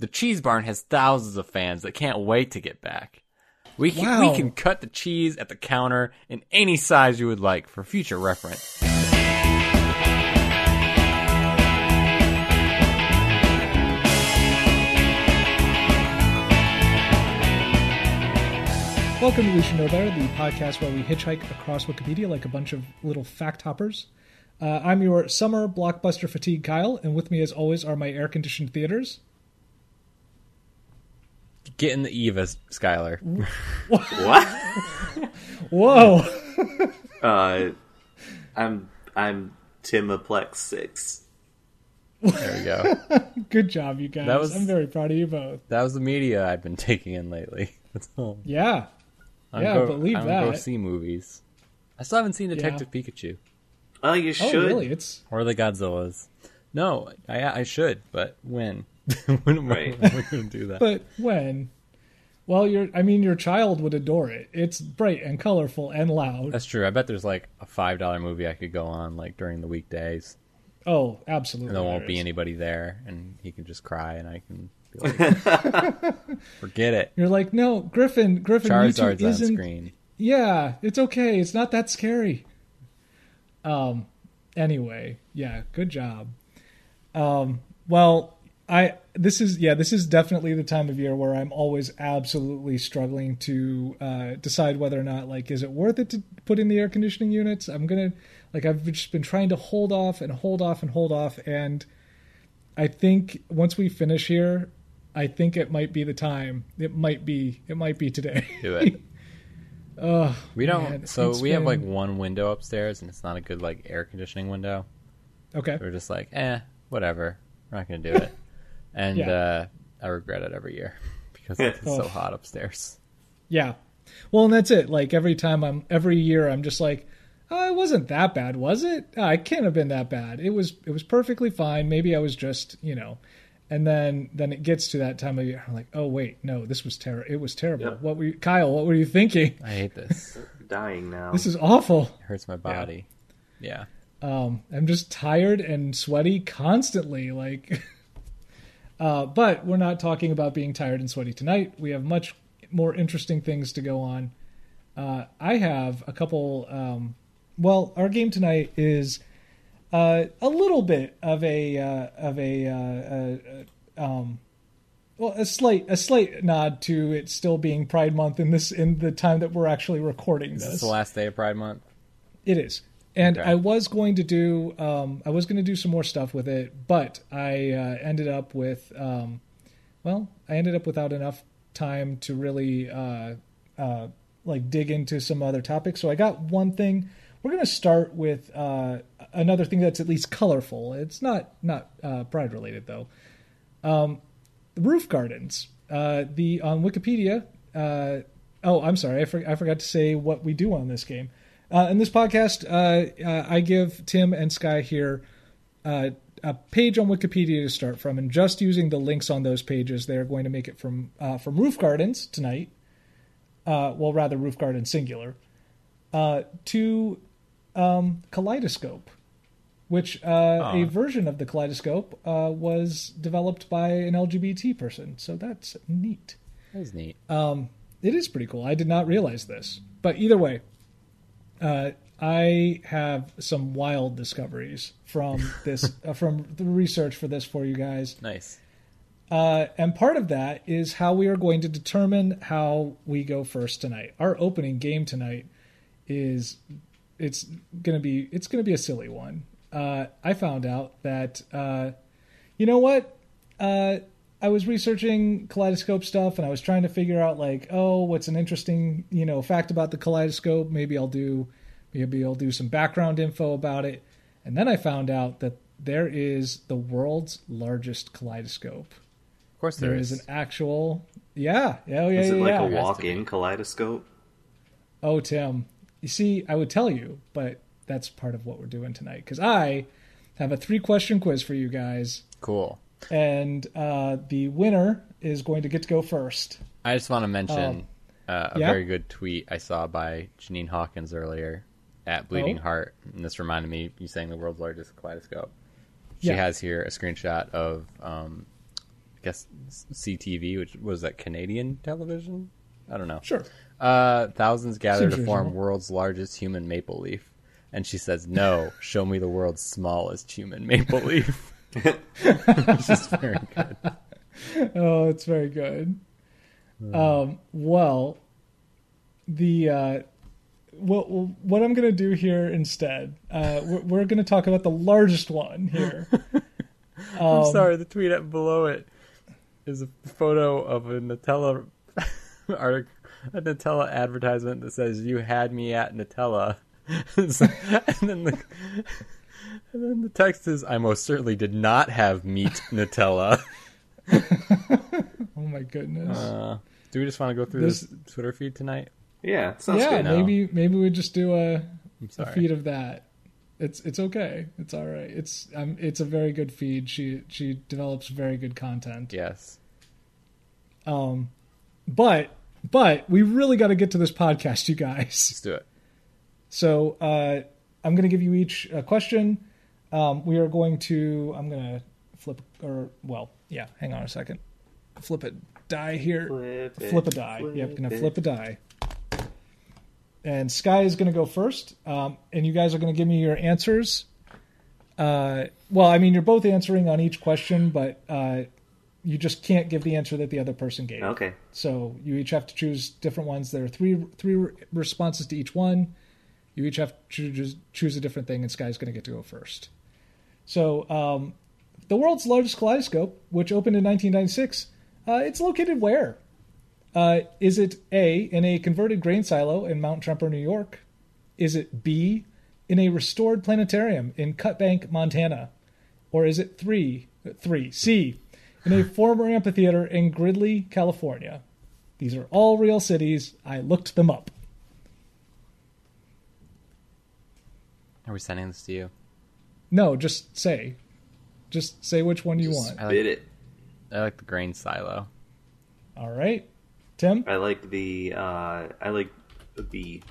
The Cheese Barn has thousands of fans that can't wait to get back. We can, Wow. we can cut the cheese at the counter in any size you would like for future reference. Welcome to We Should Know Better, the podcast where we hitchhike across Wikipedia like a bunch of little fact hoppers. Uh, I'm your summer blockbuster fatigue Kyle, and with me, as always, are my air conditioned theaters. Get in the Eva, Skylar. What? Whoa! uh, I'm I'm Timoplex six. There we go. Good job, you guys. That was- I'm very proud of you both. That was the media I've been taking in lately. That's all. Yeah. I'm Yeah, go, believe I'm Go that. see movies. I still haven't seen Detective Pikachu Oh, you should. Oh, should. really? It's or the Godzillas. No, I I should, but when? When am I Right. when am I going to do that? but when? Well, your I mean, your child would adore it. It's bright and colorful and loud. That's true. I bet there's like a five dollar movie I could go on like during the weekdays, Oh, absolutely. and there won't there be is. anybody there, and he can just cry, and I can like, forget it. You're like, no, Griffin. Griffin, YouTube Charizard's on isn't. screen. Yeah, it's okay. It's not that scary. Um. Anyway, yeah, good job. Um. Well, I this is yeah this is definitely the time of year where I'm always absolutely struggling to uh, decide whether or not like is it worth it to put in the air conditioning units. I'm gonna like I've just been trying to hold off and hold off and hold off and I think once we finish here, I think it might be the time. It might be it might be today. Do it. Ugh, We don't. man, so we have like one window upstairs, and it's not a good like air conditioning window. okay. We're just like, eh, whatever. We're not going to do it. And Yeah. uh, I regret it every year because it's so Oh. hot upstairs. Yeah. Well, and that's it. Like every time I'm every year I'm just like, oh, it wasn't that bad, was it? Oh, it can't have been that bad. It was it was perfectly fine. Maybe I was just, you know. And then then it gets to that time of year. I'm like, "Oh wait, no, this was terrible. It was terrible. Yep. What were you, Kyle, what were you thinking? I hate this. Dying now. This is awful." hurts my body. Yeah. Um, I'm just tired and sweaty constantly. Like, uh, but we're not talking about being tired and sweaty tonight. We have much more interesting things to go on. Uh, I have a couple. Um, well, our game tonight is uh, a little bit of a uh, of a, uh, uh, um, well, a slight a slight nod to it still being Pride Month in this in the time that we're actually recording Is this. this the last day of Pride Month? It is. And Okay. I was going to do um, I was going to do some more stuff with it, but I uh, ended up with um, well, I ended up without enough time to really uh, uh, like dig into some other topics. So I got one thing. We're going to start with uh, another thing that's at least colorful. It's not not uh, pride related though. Um, roof gardens. Uh, the on Wikipedia. Uh, oh, I'm sorry. I, for, I forgot to say what we do on this game. Uh, in this podcast, uh, uh, I give Tim and Sky here uh, a page on Wikipedia to start from, and just using the links on those pages, they are going to make it from uh, from roof gardens tonight. Uh, well, rather roof garden singular uh, to um, kaleidoscope, which uh, a version of the kaleidoscope uh, was developed by an LGBT person. So that's neat. That was neat. Um, it is pretty cool. I did not realize this, but either way, uh, I have some wild discoveries from this uh, from the research for this for you guys. nice. Uh, and part of that is how we are going to determine how we go first tonight. Our opening game tonight is it's gonna be it's gonna be a silly one. Uh, I found out that uh, you know what uh, I was researching kaleidoscope stuff and I was trying to figure out like oh what's an interesting you know fact about the kaleidoscope. Maybe I'll do maybe I'll do some background info about it. And then I found out that there is the world's largest kaleidoscope. Of course There there is is. an actual yeah yeah yeah is it yeah. like yeah. a walk-in kaleidoscope? Oh Tim, you see, I would tell you, but that's part of what we're doing tonight because I have a three question quiz for you guys, Cool. And uh, the winner is going to get to go first. I just want to mention uh, a yeah? very good tweet I saw by Janine Hawkins earlier at Bleeding Oh. Heart, and this reminded me you saying the world's largest kaleidoscope. She Yeah. has here a screenshot of um, I guess CTV, which was that Canadian television. I don't know. Sure. Uh, thousands gather Seems to form reasonable. world's largest human maple leaf, and she says, "No, show me the world's smallest human maple leaf." it's just very good. Oh, it's very good. Um, well, the uh, what what I'm going to do here instead, uh, we're, we're going to talk about the largest one here. I'm sorry. The tweet up below it is a photo of a Nutella article, a Nutella advertisement that says "You had me at Nutella," and then the and then the text is, "I most certainly did not have meat Nutella." Oh my goodness. Uh, do we just want to go through This- this, Twitter feed tonight? Yeah, sounds yeah, good. No. maybe maybe we just do a, I'm a feed of that. It's it's okay. It's all right. It's um, it's a very good feed. She she develops very good content. Yes. Um, but but we really got to get to this podcast, you guys. Let's do it. So uh, I'm going to give you each a question. Um, we are going to. I'm going to flip or well, yeah. Hang on a second. Flip a die here. Flip, it, flip a die. yep, gonna it. flip a die. And Sky is gonna go first, um, and you guys are gonna give me your answers. Uh, well, I mean, you're both answering on each question, but uh, you just can't give the answer that the other person gave. Okay. So you each have to choose different ones. There are three three responses to each one. You each have to choose, choose a different thing, and Sky's going to get to go first. So um, the world's largest kaleidoscope, which opened in 1996, uh, it's located where? Uh, is it A, in a converted grain silo in Mount Trumper, New York? Is it B, in a restored planetarium in Cutbank, Montana? Or is it three, three C, in a former amphitheater in Gridley, California? These are all real cities. I looked them up. Are we sending this to you? No, just say. Just say which one you Just want. I Spit like, it. I like the grain silo. All right. Tim? I like the uh I like the B.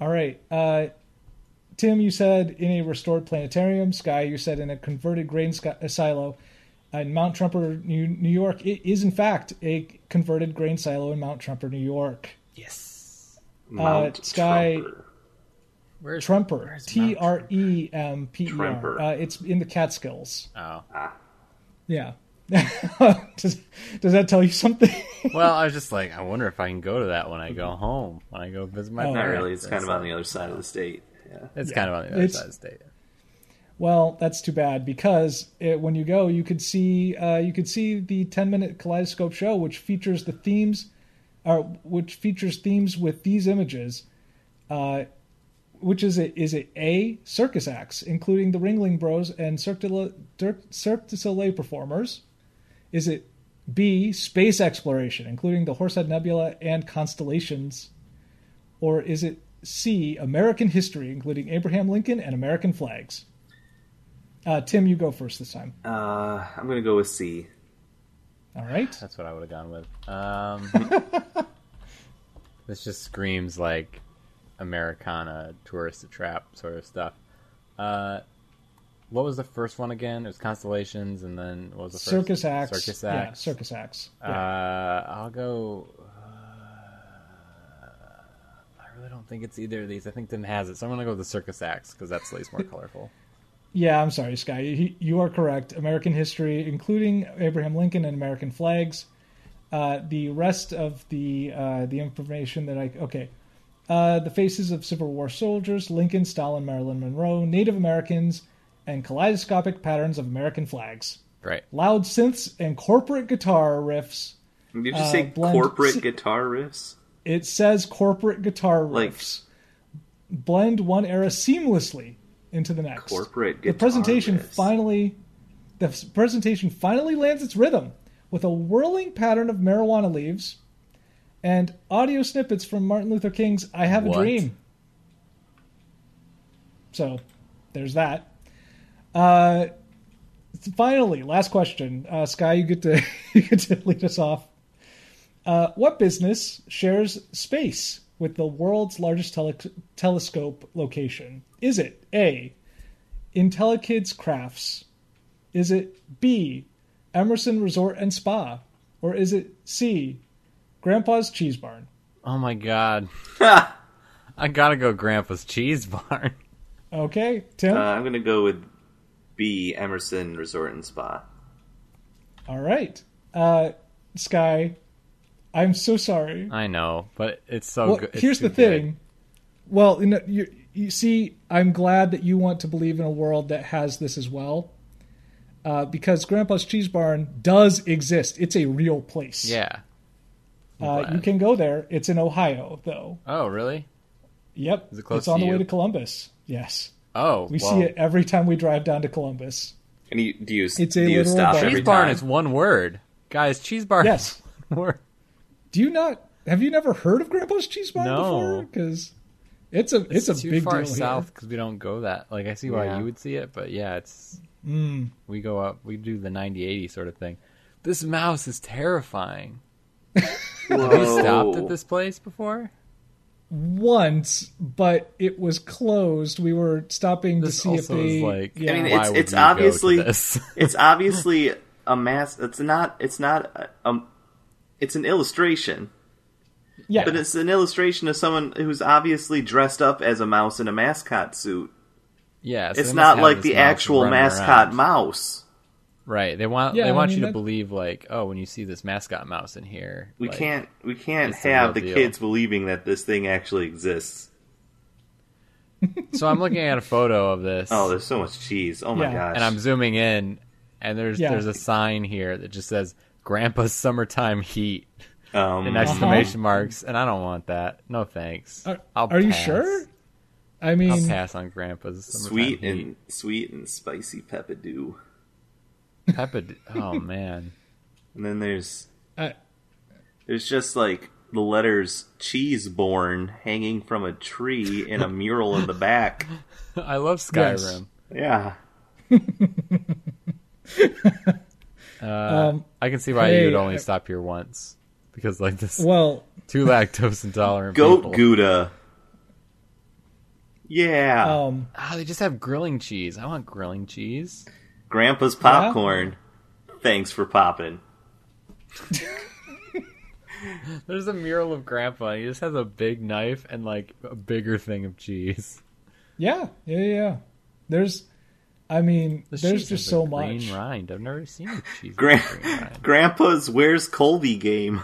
All right. Uh, Tim, you said in a restored planetarium. Sky, you said in a converted grain sky, uh, silo in Mount Trumper, New, New York. It is, in fact, a converted grain silo in Mount Trumper, New York. Yes. Mount Sky- Trumper. Where's Trumper. where's T Mount R E M P E R. Tremper. Uh, It's in the Catskills. Oh. Ah, Yeah. does, does that tell you something? Well, I was just like, I wonder if I can go to that when I go home, when I go visit my Oh, not really. It's kind of on the other side of the state. Yeah. It's Yeah. kind of on the other It's- side of the state. Well, that's too bad because it, when you go, you could see uh, you could see the ten minute kaleidoscope show, which features the themes, or which features themes with these images, uh, which is it is it a circus acts, including the Ringling Bros and Cirque du, Dir- Cirque du Soleil performers. Is it B space exploration, including the Horsehead Nebula and constellations, or is it C American history, including Abraham Lincoln and American flags? Uh, Tim, you go first this time. Uh, I'm gonna go with C. All right. That's what I would have gone with. Um, this just screams like Americana tourist trap sort of stuff. Uh, what was the first one again? It was Constellations, and then what was the first? Circus acts. Circus Acts. Yeah, circus acts. Uh, I'll go. Uh, I really don't think it's either of these. I think Tim has it, so I'm gonna go with the circus acts because that's at least more colorful. yeah, I'm sorry, Sky. You, you are correct. American history, including Abraham Lincoln and American flags. Uh, the rest of the uh, the information that I okay, uh, the faces of Civil War soldiers, Lincoln, Stalin, Marilyn Monroe, Native Americans, and kaleidoscopic patterns of American flags. Right. Loud synths and corporate guitar riffs. Did you Uh, say blend- corporate guitar riffs? It says corporate guitar Like- riffs. Blend one era seamlessly into the next. Corporate the presentation riffs. finally the presentation finally lands its rhythm with a whirling pattern of marijuana leaves and audio snippets from Martin Luther King's I Have a Dream. So, there's that. Uh finally, last question. Uh, Sky, you get to you get to lead us off. Uh, what business shares space with the world's largest tele- telescope location? Is it A. IntelliKids Crafts? Is it B. Emerson Resort and Spa? Or is it C, Grandpa's Cheese Barn? Oh my god. I gotta go Grandpa's Cheese Barn. Okay, Tim? Uh, I'm gonna go with B, Emerson Resort and Spa. All right. Uh, Sky, I'm so sorry. I know, but it's so well, good. It's here's too the thing. Well, you, know, you, you see, I'm glad that you want to believe in a world that has this as well. Uh, because Grandpa's Cheese Barn does exist. It's a real place. Yeah. I'm Uh, you can go there. It's in Ohio, though. Oh, really? Yep. Is it close it's on to the way to Columbus. Yes. Oh, We well, see it every time we drive down to Columbus. And you, do you, It's a do you stop bar. every Cheese Barn time? is one word, guys. Cheese Barn. Yes. is one word. Do you not? Have you never heard of Grandpa's Cheese Barn No. before? Because it's a it's, a too big far deal south because we don't go that. Like I see why Yeah. you would see it, but yeah, it's. Mm. we go up. We do the 90-80 sort of thing. This mouse is terrifying. Have you stopped at this place before? Once, but it was closed. We were stopping This to see if they. is like. yeah. I mean, it's- it's you go to obviously- it's obviously a mass. It's not. It's not. a- Um, it's an illustration, yeah. but it's an illustration of someone who's obviously dressed up as a mouse in a mascot suit. yeah, so It's not like the mouse actual mascot around. mouse. Right. They want Yeah, they I want mean, you to that- believe like, oh, when you see this mascot mouse in here, We like, can't. We can't it's the have the deal. kids believing that this thing actually exists. So I'm looking at a photo of this. Oh, there's so much cheese. Oh my Yeah. gosh! and I'm zooming in, and there's Yeah. there's a sign here that just says "Grandpa's Summertime Heat" um, and exclamation marks, and I don't want that. No thanks. Are, I'll are you sure? I mean, I'll mean, pass on Grandpa's Summertime sweet Heat. and sweet and spicy peppadew. Peppa. Oh man, And then there's I, there's just like the letters "cheeseborn" hanging from a tree in a mural in the back. I love Yes. Skyrim. Yeah. Uh, Um, I can see why hey, you would only I- stop here once because like this well, two lactose intolerant Goat people. Gouda. Yeah. um, Ah, they just have grilling cheese. I want grilling cheese. Grandpa's popcorn. Thanks for popping. There's a mural of Grandpa. He just has a big knife and like a bigger thing of cheese. yeah, yeah, yeah. There's, I mean, The there's just has a so green much. rind. I've never seen a cheese Gra- a green rind. Grandpa's Where's Colby game.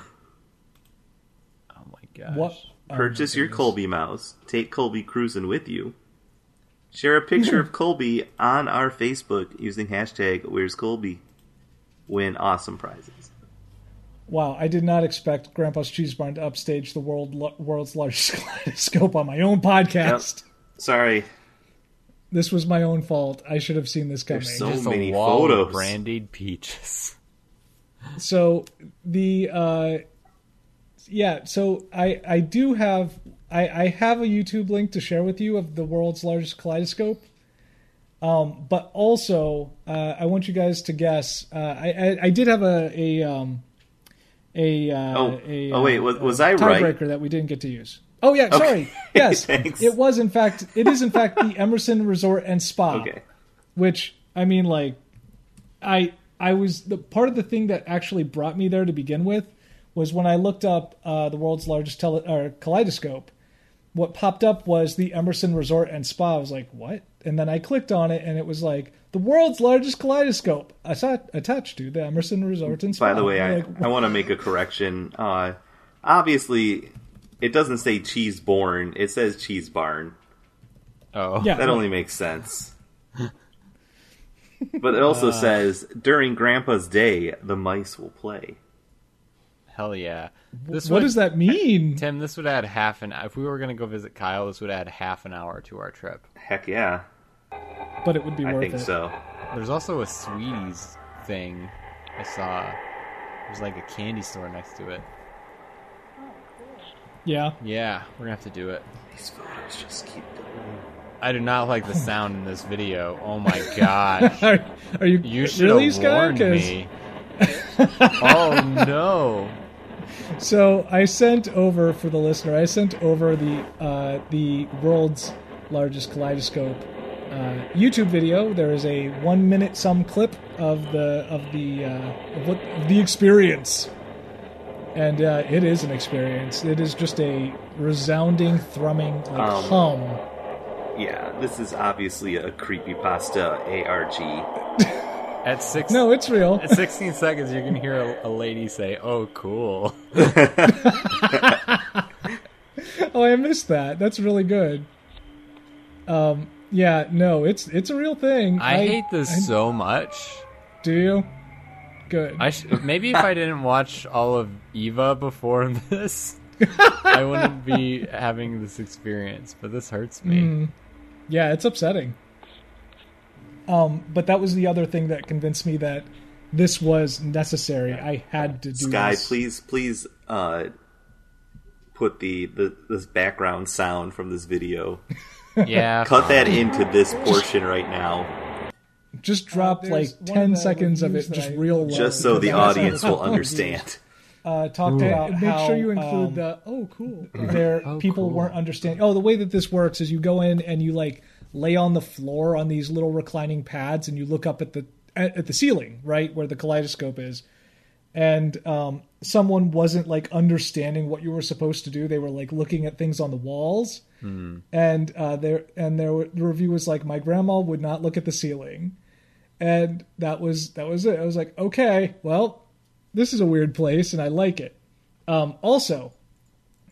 Oh my gosh. What? oh my Purchase your goodness. Colby mouse. Take Colby cruising with you. Share a picture of Colby on our Facebook using hashtag Where's Colby. Win awesome prizes. Wow, I did not expect Grandpa's Cheese Barn to upstage the world world's largest kaleidoscope on my own podcast. Sorry. This was my own fault. I should have seen this coming. There's so Just many a wall photos. of brandied peaches. so the uh yeah so i i do have i i have a youtube link to share with you of the world's largest kaleidoscope um but also uh i want you guys to guess uh i i, I did have a a um a uh Oh. a, Oh, wait, was- was uh, I right? tiebreaker that we didn't get to use oh yeah sorry yes Thanks. it was in fact it is in fact the emerson resort and spa Okay. which I mean, like, I I was the part of the thing that actually brought me there to begin with was when I looked up uh, the world's largest tele- or kaleidoscope. What popped up was the Emerson Resort and Spa. I was like, what? And then I clicked on it, and it was like the world's largest kaleidoscope I saw attached to the Emerson Resort and Spa. By the way, I, like, I want to make a correction. Uh, obviously, it doesn't say cheese born, it says cheese barn. Oh. yeah, That only makes sense. but it also says during Grandpa's day, the mice will play. Hell yeah. This what would, does that mean? Tim, this would add half an if we were gonna go visit Kyle, this would add half an hour to our trip. Heck yeah, But it would be I worth think it. so. There's also a Sweeties thing I saw. There's like a candy store next to it. Yeah. Yeah, we're gonna have to do it. These photos just keep going. I do not like the oh sound in this video. Oh my gosh. Are, are you You should really, have Sky? warned 'Cause- me. oh no. So I sent over for the listener. I sent over the uh, the world's largest kaleidoscope uh, YouTube video. There is a one minute some clip of the of the uh, of what the experience, and uh, it is an experience. It is just a resounding, thrumming like Um, hum. Yeah, this is obviously a creepypasta ARG. At six, No, it's real. at 16 seconds, you can hear a, a lady say, "Oh, cool." Oh, I missed that. That's really good. Um, yeah, no, it's it's a real thing. I, hate this I- so much. do you? Good. I sh- maybe if I didn't watch all of Eva before this, I wouldn't be having this experience. But this hurts me. Mm. Yeah, it's upsetting. Um, but that was the other thing that convinced me that this was necessary. I had to do Sky, this. please, please, uh, put the, the this background sound from this video. Yeah, Cut that into this portion right now, Just drop there's like one of ten seconds of it, just I- real low. just so the audience will understand. Uh, talked Ooh. about And make how sure you include um, the oh cool. there Oh, people cool. weren't understanding. Oh, the way that this works is you go in and you like lay on the floor on these little reclining pads, and you look up at the at, at the ceiling, right where the kaleidoscope is. And um, someone wasn't like understanding what you were supposed to do. They were like looking at things on the walls, and uh, there and there the review was like, my grandma would not look at the ceiling, and that was that was it. I was like, okay, well, this is a weird place, and I like it. Um, also,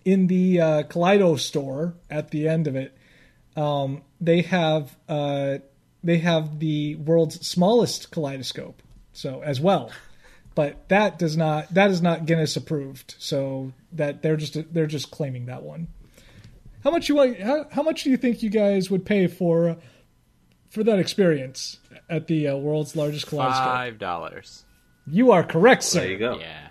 in the uh, Kaleido store at the end of it, um, they have uh, they have the world's smallest kaleidoscope, so as well. But that does not that is not Guinness approved, so that they're just they're just claiming that one. How much you want? How, how much do you think you guys would pay for for that experience at the uh, world's largest kaleidoscope? five dollars. You are correct, sir. There you go. Yeah,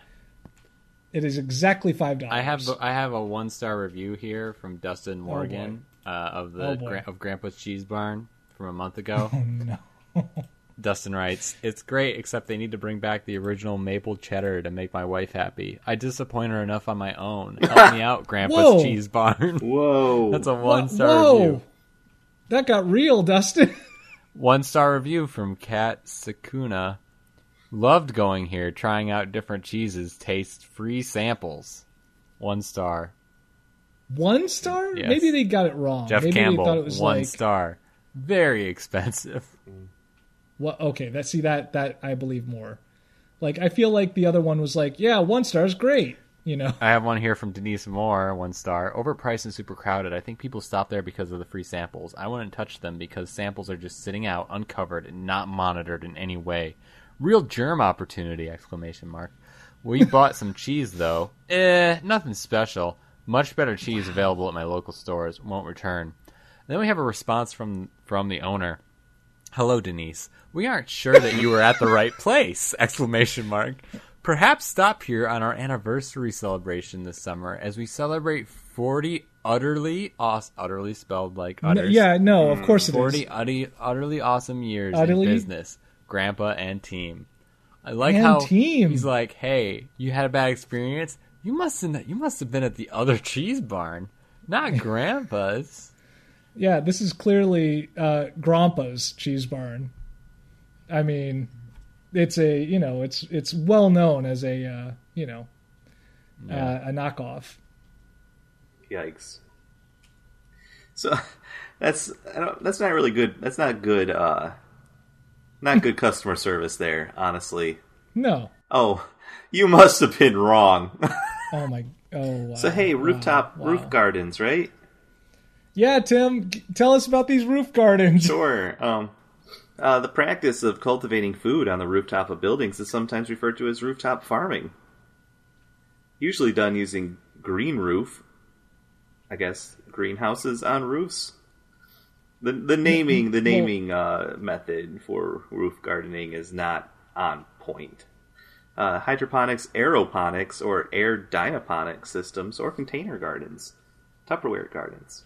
It is exactly five dollars. I have I have a one star review here from Dustin Morgan uh, of the Oh. Gra- of Grandpa's Cheese Barn from a month ago. Oh no. Dustin writes, "It's great, except they need to bring back the original maple cheddar to make my wife happy. I disappoint her enough on my own. Help me out, Grandpa's Whoa. Cheese Barn. Whoa. That's a one star review. That got real, Dustin. One star review from Kat Sakuna. Loved going here, trying out different cheeses. Taste free samples. One star. One star? Yes. Maybe they got it wrong. Jeff Maybe Campbell. they thought it was one like star. Very expensive. what okay, that see that that I believe more. Like I feel like the other one was like, yeah, one star is great, you know. I have one here from Denise Moore, one star. Overpriced and super crowded. I think people stop there because of the free samples. I wouldn't touch them because samples are just sitting out, uncovered, and not monitored in any way. Real germ opportunity! Exclamation mark. We bought some cheese though. Eh, nothing special. Much better cheese available at my local stores. Won't return. Then we have a response from from the owner. Hello, Denise. We aren't sure that you were at the right place! Exclamation mark. Perhaps stop here on our anniversary celebration this summer as we celebrate 40 utterly aw- utterly spelled like No, yeah, no, of hmm. course it is. 40 utterly, utterly awesome years Utterly? in business, grandpa and team. I like And how team. he's like, "Hey, you had a bad experience. You must have you must have been at the other cheese barn, not grandpa's." Yeah, this is clearly uh Grandpa's cheese barn. I mean, it's a you know, it's it's well known as a uh, you know, uh, a knockoff. Yikes. So that's I don't, that's not really good. That's not good. Uh, not good customer service there, honestly. No. Oh, you must have been wrong. Oh my oh wow. so hey, rooftop wow. roof gardens, right? Yeah, Tim, tell us about these roof gardens. Sure. Um, uh, the practice of cultivating food on the rooftop of buildings is sometimes referred to as rooftop farming. Usually done using green roof, I guess greenhouses on roofs. The the naming the naming uh, method for roof gardening is not on point. Uh, hydroponics, aeroponics, or air dynaponic systems, or container gardens, Tupperware gardens.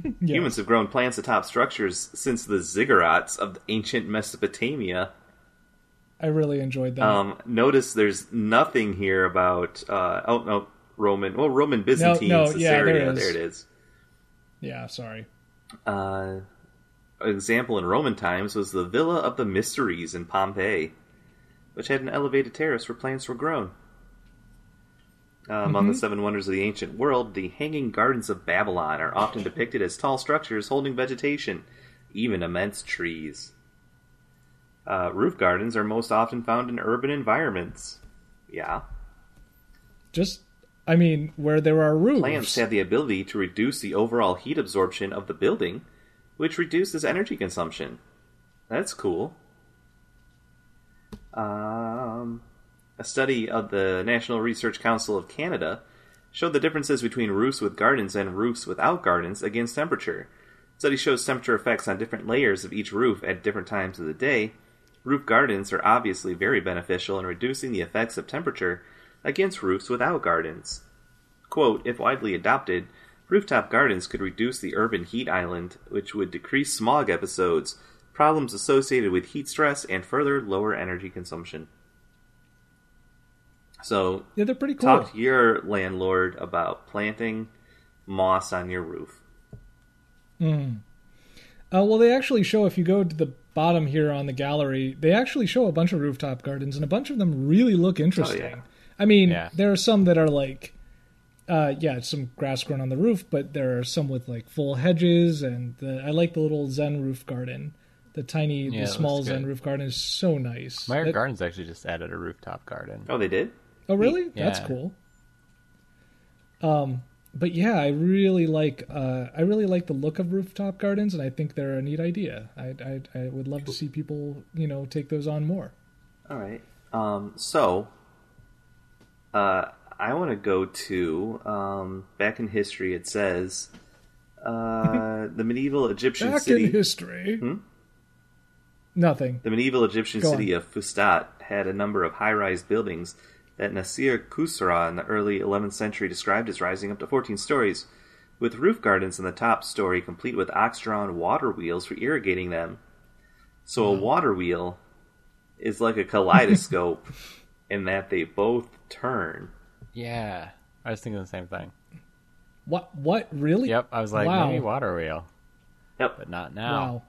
Humans have grown plants atop structures since the ziggurats of ancient Mesopotamia. I really enjoyed that. Um, notice there's nothing here about uh, oh no Roman well Roman Byzantine no, yeah, Caesarea. there there it is. yeah, sorry. Uh, example in Roman times was the Villa of the Mysteries in Pompeii, which had an elevated terrace where plants were grown. Uh, among the seven wonders of the ancient world, the Hanging Gardens of Babylon are often depicted as tall structures holding vegetation, even immense trees. Uh, roof gardens are most often found in urban environments. Yeah. Just, I mean, where there are roofs. Plants have the ability to reduce the overall heat absorption of the building, which reduces energy consumption. That's cool. Um, a study of the National Research Council of Canada showed the differences between roofs with gardens and roofs without gardens against temperature. The study shows temperature effects on different layers of each roof at different times of the day. Roof gardens are obviously very beneficial in reducing the effects of temperature against roofs without gardens. Quote, if widely adopted, rooftop gardens could reduce the urban heat island, which would decrease smog episodes, problems associated with heat stress, and further lower energy consumption. So, yeah, they're pretty cool. talk to your landlord about planting moss on your roof. Uh, well, they actually show if you go to the bottom here on the gallery, they actually show a bunch of rooftop gardens, and a bunch of them really look interesting. Oh, yeah. I mean, Yeah. there are some that are like, uh, yeah, some grass grown on the roof, but there are some with like full hedges, and the, I like the little Zen roof garden. The tiny, Yeah, the small Zen roof garden is so nice. Meijer That- Gardens actually just added a rooftop garden. Oh, they did? Oh, really? That's cool. Um, but yeah, I really like uh, I really like the look of rooftop gardens, and I think they're a neat idea. I I, I would love to see people you know take those on more. All right. Um, so, uh, I want to go to um, back in history. It says uh, the medieval Egyptian Back city. in history, Hmm? Nothing. The medieval Egyptian Go city of Fustat had a number of high-rise buildings that Nasir Khusraw in the early 11th century described as rising up to 14 stories, with roof gardens in the top story, complete with ox-drawn water wheels for irrigating them. So a uh-huh. water wheel is like a kaleidoscope in that they both turn. Yeah, I was thinking the same thing. What? What? Really? Yep, I was like, Wow. maybe water wheel, Yep. but not now. Wow.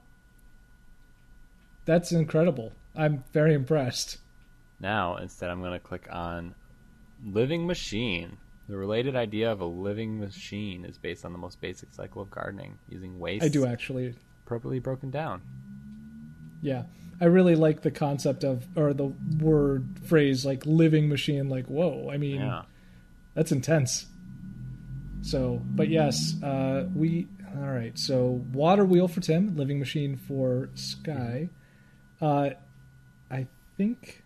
That's incredible. I'm very impressed. Now, instead, I'm going to click on living machine. The related idea of a living machine is based on the most basic cycle of gardening, using waste I do actually. appropriately broken down. Yeah. I really like the concept of, or the word phrase like living machine. Like, whoa. I mean, Yeah. That's intense. So, but yes, uh, we all right. So, water wheel for Tim, living machine for Sky. Uh, I think.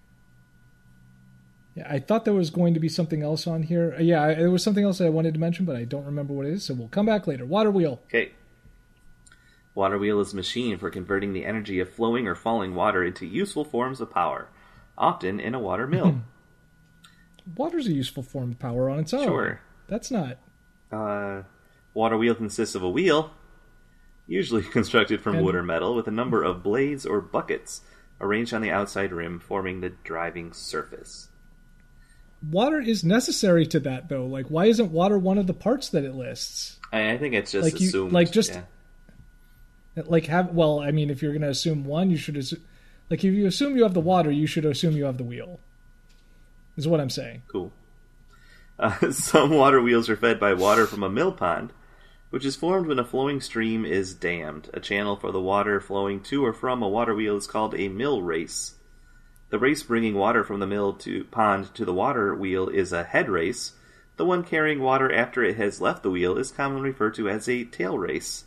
Yeah, I thought there was going to be something else on here. Uh, yeah, there was something else I wanted to mention, but I don't remember what it is. So we'll come back later. Water wheel. Okay. Water wheel is a machine for converting the energy of flowing or falling water into useful forms of power, often in a water mill. Water's a useful form of power on its own. Sure. That's not. Uh, water wheel consists of a wheel, usually constructed from wood or metal, with a number of blades or buckets arranged on the outside rim, forming the driving surface. Water is necessary to that though. Like, why isn't water one of the parts that it lists? I, I think it's just Like you- assumed. like just- yeah. like have well i mean if you're going to assume one you should assume like if you assume you have the water you should assume you have the wheel is what i'm saying Cool. Uh, some water wheels are fed by water from a mill pond, which is formed when a flowing stream is dammed. A channel for the water flowing to or from a water wheel is called a mill race. The race bringing water from the mill to pond to the water wheel is a head race. The one carrying water after it has left the wheel is commonly referred to as a tail race.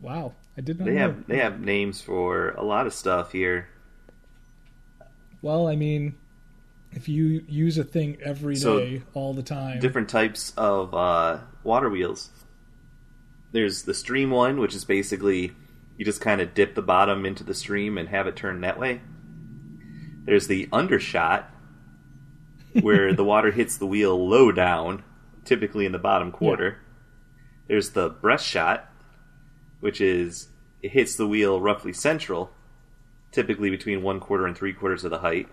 wow i did not They know have they have names for a lot of stuff here. well i mean if you use a thing every day So, all the time different types of uh, water wheels. There's the stream one, which is basically you just kind of dip the bottom into the stream and have it turn that way. There's the undershot, where the water hits the wheel low down, typically in the bottom quarter. There's the breast shot, which is it hits the wheel roughly central, typically between one quarter and three quarters of the height.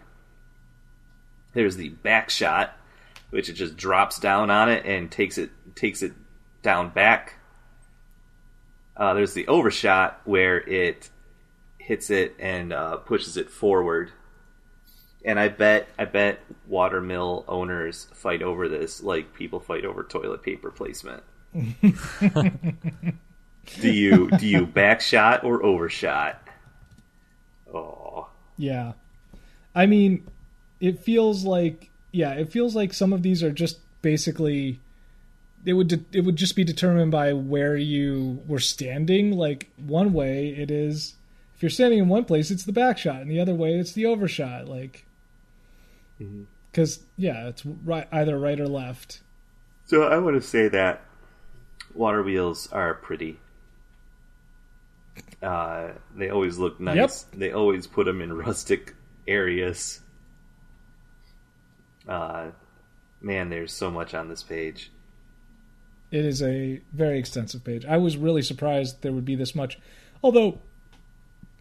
There's the back shot, which it just drops down on it and takes it takes it down back. Uh, there's the overshot where it hits it and uh, pushes it forward. And I bet I bet watermill owners fight over this like people fight over toilet paper placement. do you do you backshot or overshot? Oh. Yeah. I mean, it feels like yeah, it feels like some of these are just basically it would de- it would just be determined by where you were standing. Like one way it is if you're standing in one place it's the back shot and the other way it's the overshot like because mm-hmm. yeah it's right either right or left so i want to say that water wheels are pretty uh, they always look nice yep. they always put them in rustic areas uh, man there's so much on this page it is a very extensive page i was really surprised there would be this much although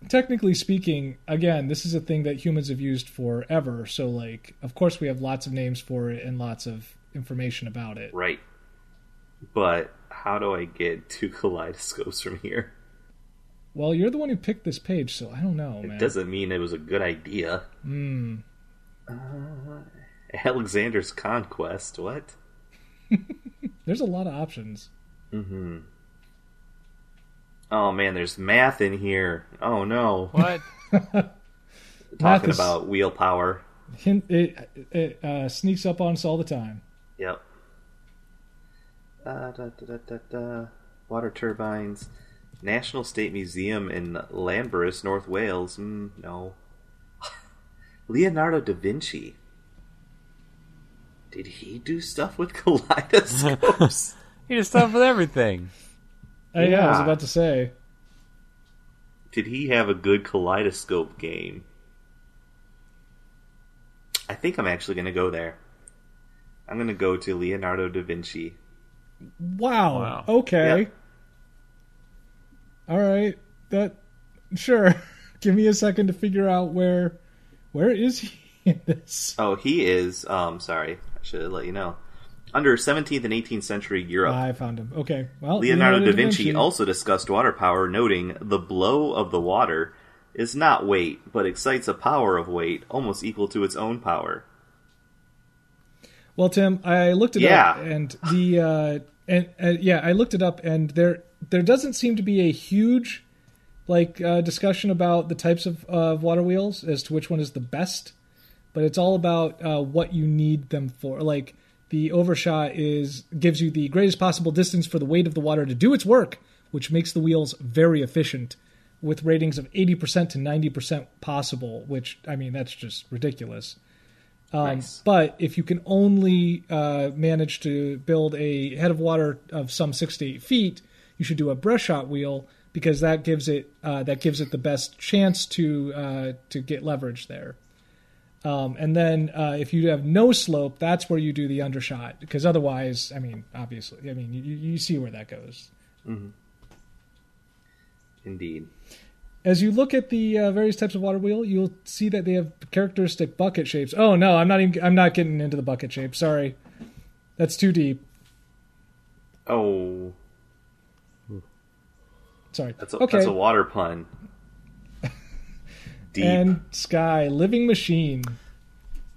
technically speaking, again, this is a thing that humans have used forever. So, like, of course, we have lots of names for it and lots of information about it. Right. But how do I get two kaleidoscopes from here? Well, you're the one who picked this page, so I don't know, it man. doesn't mean it was a good idea. Hmm. Uh, Alexander's Conquest. What? There's a lot of options. Mm-hmm. Oh man, there's math in here. Oh no. What? Talking is, about wheel power. It, it, it uh, sneaks up on us all the time. Yep. Uh, da, da, da, Water turbines. National Slate Museum in Llanberis, North Wales. Mm, no. Leonardo da Vinci. Did he do stuff with kaleidoscopes? he did stuff with everything. Uh, yeah. yeah, I was about to say. Did he have a good kaleidoscope game? I think I'm actually going to go there. I'm going to go to Leonardo da Vinci. Wow. wow. Okay. Yep. All right. That sure. Give me a second to figure out where where is he in this? Oh, he is um sorry. Should let you know under 17th and 18th century Europe. I found him. Okay. Well, Leonardo, Leonardo da, Vinci Vinci also discussed water power, noting the blow of the water is not weight, but excites a power of weight almost equal to its own power. Well, Tim, I looked it yeah. up, and the uh, and uh, yeah, I looked it up, and there there doesn't seem to be a huge like uh, discussion about the types of uh, water wheels as to which one is the best, but it's all about uh, what you need them for. Like the overshot is gives you the greatest possible distance for the weight of the water to do its work, which makes the wheels very efficient with ratings of 80% to 90% possible, which I mean that's just ridiculous. Um, nice. But if you can only uh, manage to build a head of water of some six to eight feet, you should do a breast shot wheel because that gives it uh, that gives it the best chance to uh, to get leverage there. Um, and then uh, if you have no slope, that's where you do the undershot because otherwise, I mean, obviously, I mean, you, you see where that goes. Mm-hmm. Indeed. As you look at the uh, various types of water wheel, you'll see that they have characteristic bucket shapes. Oh no, I'm not even. I'm not getting into the bucket shape. Sorry, that's too deep. Oh. Sorry. That's a, okay. that's a water pun. Deep. And Sky, Living Machine.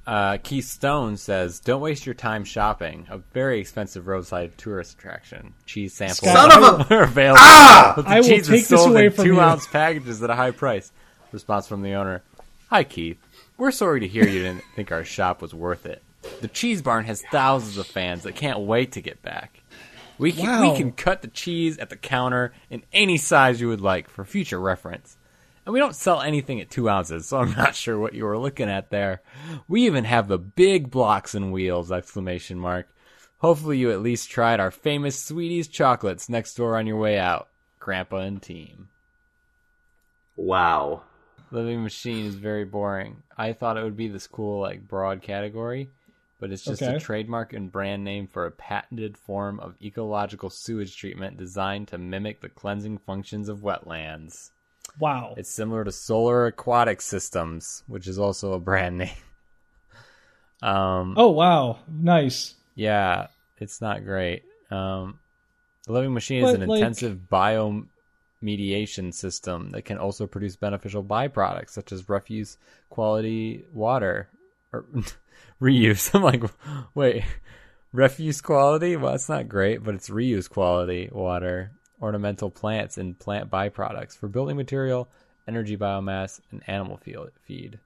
Uh, Keith Stone says, "Don't waste your time shopping. A very expensive roadside tourist attraction. Cheese samples Son of a... are available. Ah! But the I cheese will take is sold this away in from two you. ounce packages at a high price." Response from the owner: "Hi Keith, we're sorry to hear you didn't think our shop was worth it. The Cheese Barn has thousands of fans that can't wait to get back. We can, wow. we can cut the cheese at the counter in any size you would like for future reference." And we don't sell anything at two ounces, so I'm not sure what you were looking at there. We even have the big blocks and wheels! Exclamation mark. Hopefully you at least tried our famous Sweeties chocolates next door on your way out. Grandpa and team. Wow. Living Machine is very boring. I thought it would be this cool, like, broad category, but it's just okay. a trademark and brand name for a patented form of ecological sewage treatment designed to mimic the cleansing functions of wetlands. Wow. It's similar to Solar Aquatic Systems, which is also a brand name. um, oh, wow. Nice. Yeah, it's not great. Um, the Living Machine but, is an like... intensive bio mediation system that can also produce beneficial byproducts such as refuse quality water or reuse. I'm like, wait, refuse quality? Well, that's not great, but it's reuse quality water, ornamental plants, and plant byproducts for building material, energy biomass, and animal feed.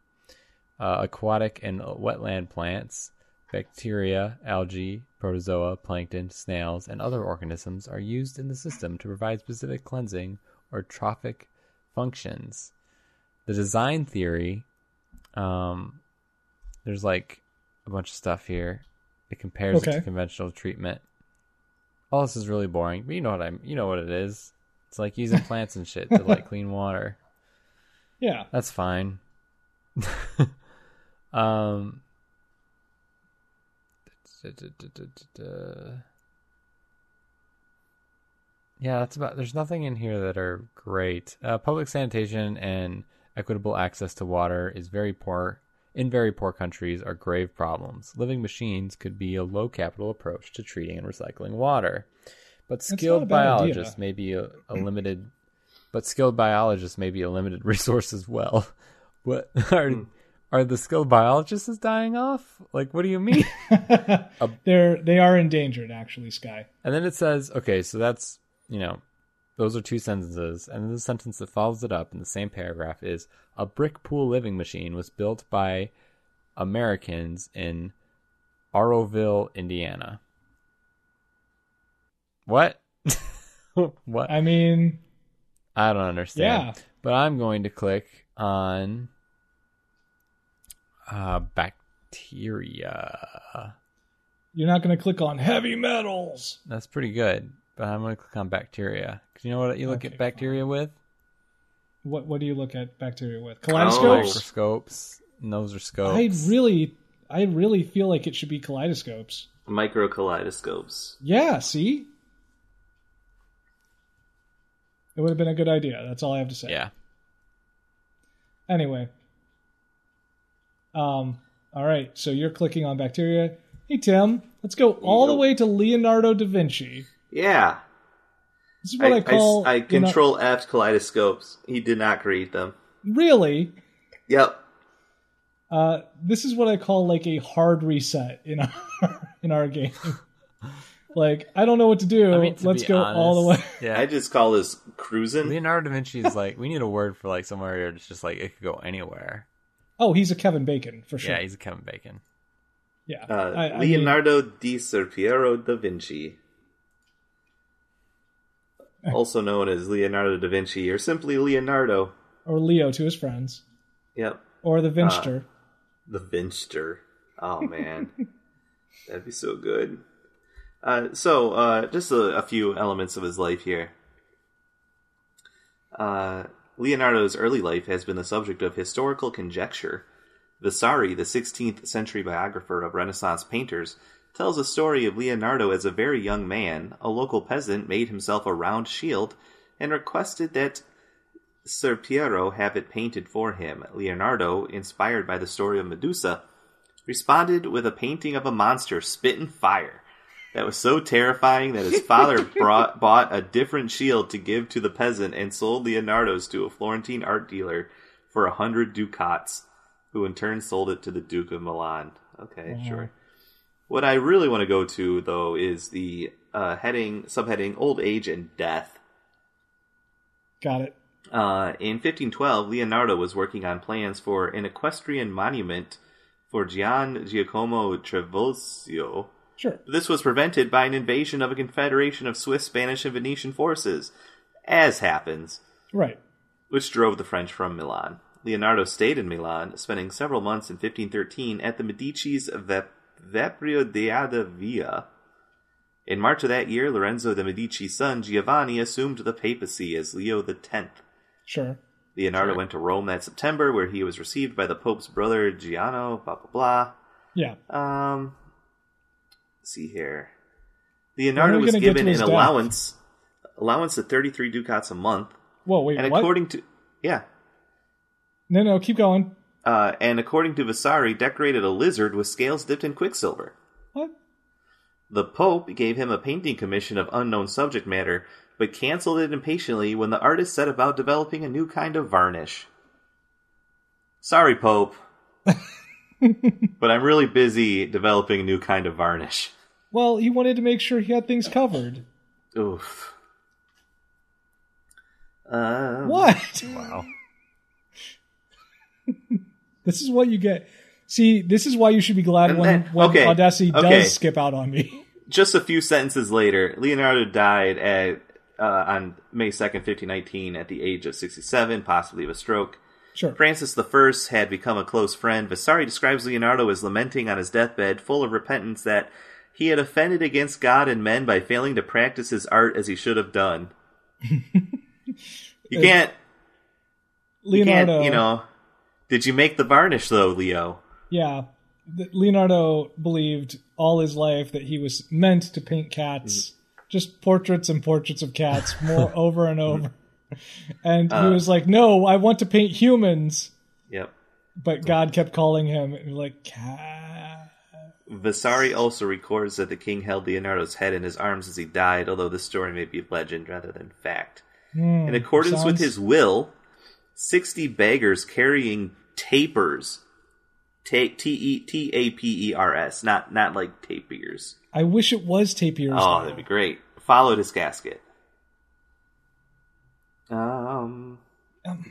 Uh, aquatic and wetland plants, bacteria, algae, protozoa, plankton, snails, and other organisms are used in the system to provide specific cleansing or trophic functions. The design theory, um, there's like a bunch of stuff here. It compares okay. it to conventional treatment. All this is really boring, but you know what I'm. You know what it is. It's like using plants and shit to like clean water. Yeah, that's fine. um. Yeah, that's about. There's nothing in here that are great. Uh, public sanitation and equitable access to water is very poor in very poor countries are grave problems. Living machines could be a low capital approach to treating and recycling water. But skilled biologists idea. may be a, a, limited but skilled biologists may be a limited resource as well. What are hmm. are the skilled biologists is dying off? Like what do you mean? They're they are endangered actually, Sky. And then it says, okay, so that's you know, those are two sentences, and the sentence that follows it up in the same paragraph is a brick pool living machine was built by Americans in Auroville, Indiana. What? what? I mean, I don't understand. Yeah. But I'm going to click on uh, bacteria. You're not going to click on heavy metals. That's pretty good but I'm going to click on bacteria. Cause you know what you look okay, at bacteria fine. with? What What do you look at bacteria with? Kaleidoscopes. Oh. Microscopes. And those are scopes. I really, I really feel like it should be kaleidoscopes. Micro kaleidoscopes. Yeah. See. It would have been a good idea. That's all I have to say. Yeah. Anyway. Um. All right. So you're clicking on bacteria. Hey Tim, let's go all the way to Leonardo da Vinci. Yeah. This is what I, I call. I, I control F kaleidoscopes. He did not create them. Really? Yep. Uh, this is what I call like a hard reset in our in our game. like I don't know what to do. I mean, to Let's go honest, all the way. Yeah, I just call this cruising. Leonardo da Vinci is like we need a word for like somewhere it's just like it could go anywhere. Oh, he's a Kevin Bacon for sure. Yeah, he's a Kevin Bacon. Yeah, uh, I, Leonardo mean, di Ser Piero da Vinci also known as Leonardo da Vinci, or simply Leonardo. Or Leo to his friends. Yep. Or the Vinster. Uh, the Vinster. Oh, man. That'd be so good. Uh, so, uh, just a, a, few elements of his life here. Uh, Leonardo's early life has been the subject of historical conjecture. Vasari, the 16th century biographer of Renaissance painters, tells a story of Leonardo as a very young man. A local peasant made himself a round shield and requested that Ser Piero have it painted for him. Leonardo, inspired by the story of Medusa, responded with a painting of a monster spitting fire that was so terrifying that his father brought, bought a different shield to give to the peasant and sold Leonardo's to a Florentine art dealer for a hundred ducats, who in turn sold it to the Duke of Milan. Okay, mm-hmm. sure. What I really want to go to though is the uh, heading subheading old age and death. Got it. Uh, in 1512, Leonardo was working on plans for an equestrian monument for Gian Giacomo Trivulzio. Sure. This was prevented by an invasion of a confederation of Swiss, Spanish, and Venetian forces, as happens. Right. Which drove the French from Milan. Leonardo stayed in Milan, spending several months in 1513 at the Medici's Vep- Vaprio d'Adda Via. In March of that year, Lorenzo de' Medici's son Giovanni assumed the papacy as Leo X. Sure. Leonardo sure. went to Rome that September, where he was received by the Pope's brother Giano. Blah blah blah. Yeah. Um. see here. Leonardo was given an death? allowance allowance of thirty three ducats a month. Whoa, wait. And what? according to yeah. No, no, keep going uh, and according to Vasari, decorated a lizard with scales dipped in quicksilver. What? The Pope gave him a painting commission of unknown subject matter, but canceled it impatiently when the artist set about developing a new kind of varnish. Sorry, Pope. but I'm really busy developing a new kind of varnish. Well, he wanted to make sure he had things covered. Oof. Um, What? Wow. This is what you get. See, this is why you should be glad when, then- when okay, Audacity okay. does skip out on me. Just a few sentences later, Leonardo died at uh, on May 2nd, 1519, at the age of 67, possibly of a stroke. Sure. Francis I had become a close friend. Vasari describes Leonardo as lamenting on his deathbed, full of repentance that he had offended against God and men by failing to practice his art as he should have done. you can't, you can't, Leonardo. you know. Did you make the varnish though, Leo? Yeah. Leonardo believed all his life that he was meant to paint cats, Mm-hmm. just portraits and portraits of cats, more over and over. And Uh. he was like, "No, I want to paint humans." Yep. But God kept calling him and like, "Cat." Vasari also records that the king held Leonardo's head in his arms as he died, although this story may be legend rather than fact. in accordance with Hmm, his will, 60 beggars carrying tapers, ta- T-E- T-A-P-E-R-S, not, not like tapirs. I wish it was tapirs. Oh, though. that'd be great. Followed his casket. Um,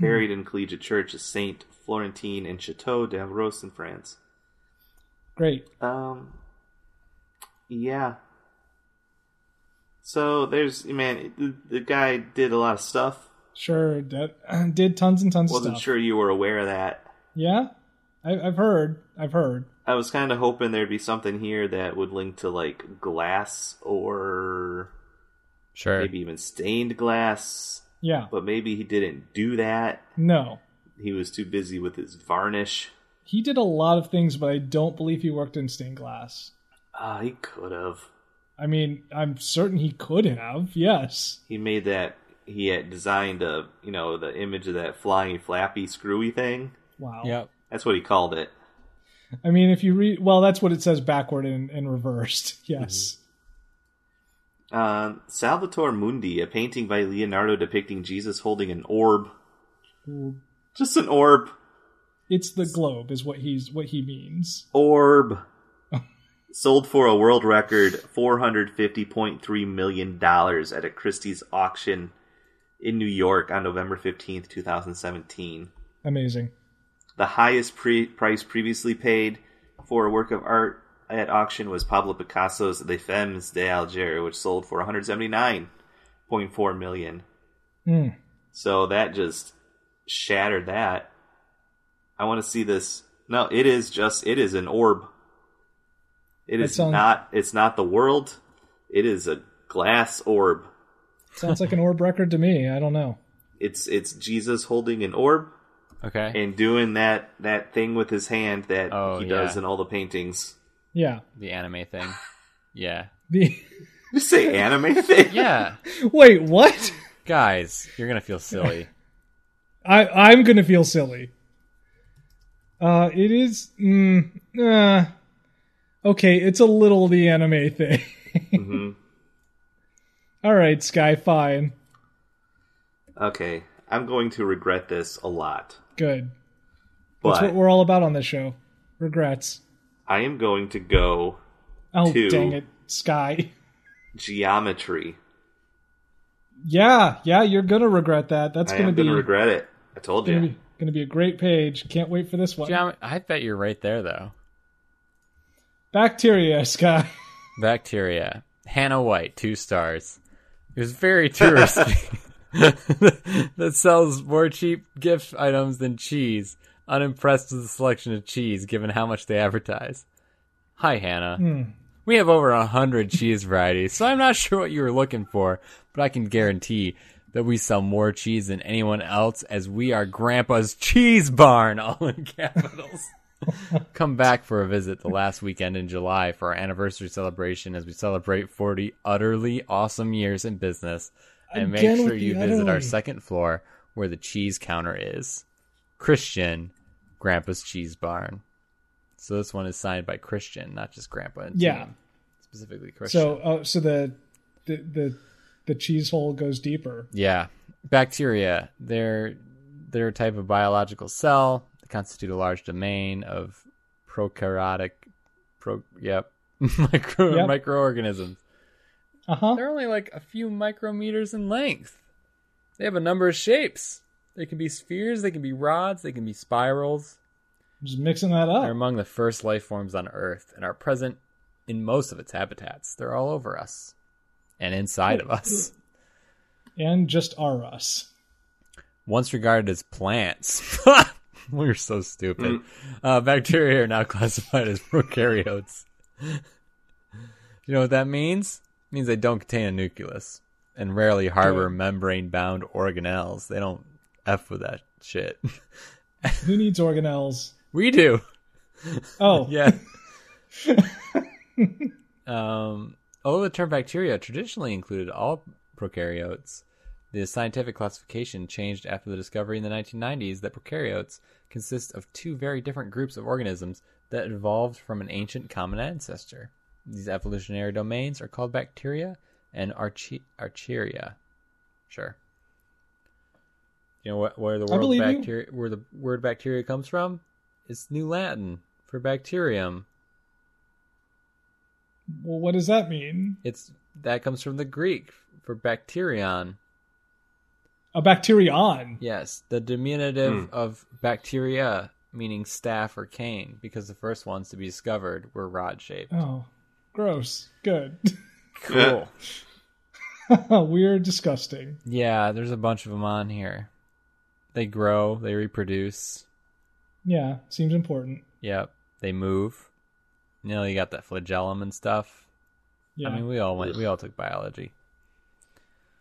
buried in Collegiate Church of Saint Florentine in Chateau d'Amboise in France. Great. Um, yeah. So there's man, the, the guy did a lot of stuff. Sure. That, did tons and tons of stuff. Wasn't sure you were aware of that. Yeah. I, I've heard. I've heard. I was kind of hoping there'd be something here that would link to like glass or Sure. maybe even stained glass, Yeah. but maybe he didn't do that. No. He was too busy with his varnish. He did a lot of things, but I don't believe he worked in stained glass. Ah, he could have. I mean, I'm certain he could have. Yes. He made that. He had designed a, you know, the image of that flying, flappy, screwy thing. Wow. Yep. That's what he called it. I mean, if you read, well, that's what it says backward and, and reversed. Yes. Um, Salvator Mundi, a painting by Leonardo depicting Jesus holding an orb. Just an orb. It's the globe, is what he's what he means. Orb. Sold for a world record $450.3 million at a Christie's auction in New York on November 15th, 2017. Amazing. The highest pre- price previously paid for a work of art at auction was Pablo Picasso's Les Femmes d'Alger, which sold for 179.4 million. Hmm. So that just shattered that. I want to see this. No, it is just it is an orb. It That is sounds- not. It's not the world. It is a glass orb. Sounds like an orb record to me. I don't know. It's it's Jesus holding an orb Okay. and doing that that thing with his hand that Oh, he does yeah. in all the paintings. Yeah. the anime thing. Yeah. The Just say anime thing. Yeah. wait, what? Guys, you're gonna feel silly. I I'm gonna feel silly. Uh, it is. Mm, uh, okay, it's a little the anime thing. Mhm. All right, Sky, fine, Okay, I'm going to regret this a lot, good. That's what we're all about on this show. Regrets. I am going to go Oh Two. dang it, Sky. geometry. Yeah, yeah, you're gonna regret that. That's I gonna am be going to regret it. I told gonna you. be gonna be a great page. Can't wait for this one. Geom- I bet you're right there though. Bacteria, Sky. Bacteria. Hannah White, two stars. It was very touristy. that sells more cheap gift items than cheese. Unimpressed with the selection of cheese, given how much they advertise. Hi, Hannah. Hmm. We have over a hundred cheese varieties, so I'm not sure what you were looking for, but I can guarantee that we sell more cheese than anyone else, as we are Grandpa's Cheese Barn, all in capitals. Come back for a visit the last weekend in July for our anniversary celebration as we celebrate 40 utterly awesome years in business. And Again make sure you visit our second floor where the cheese counter is. Christian, Grandpa's Cheese Barn. So this one is signed by Christian, not just Grandpa. And Yeah. team. specifically Christian. So, uh, so the, the the the cheese hole goes deeper. Yeah, bacteria. They're they're a type of biological cell. They constitute a large domain of prokaryotic, pro yep, micro Yep. microorganisms. Uh huh. They're only like a few micrometers in length. They have a number of shapes. They can be spheres, they can be rods, they can be spirals. Just mixing that up. They're among the first life forms on Earth and are present in most of its habitats. They're all over us and inside of us. And just are us. Once regarded as plants. We're so stupid. Uh, bacteria are now classified as prokaryotes. you know what that means? Means they don't contain a nucleus and rarely harbor Good. membrane bound organelles. They don't F with that shit. Who needs organelles? we do. Oh, Yeah. um, although the term bacteria traditionally included all prokaryotes, the scientific classification changed after the discovery in the 1990s that prokaryotes consist of two very different groups of organisms that evolved from an ancient common ancestor. These evolutionary domains are called bacteria and arche- archeria. Sure. You know what, where the word believe you. bacteria, where the word bacteria comes from? It's New Latin for bacterium. well, what does that mean? It's that comes from the Greek for bacterion. A bacterion. Yes, the diminutive hmm. of bacteria, meaning staff or cane, because the first ones to be discovered were rod shaped. Oh, gross. Good. Cool. Weird, disgusting. yeah, there's a bunch of them on here. They grow, they reproduce. Yeah, seems important. Yep, they move. You know, you got that flagellum and stuff. Yeah. I mean, we all went, we all took biology.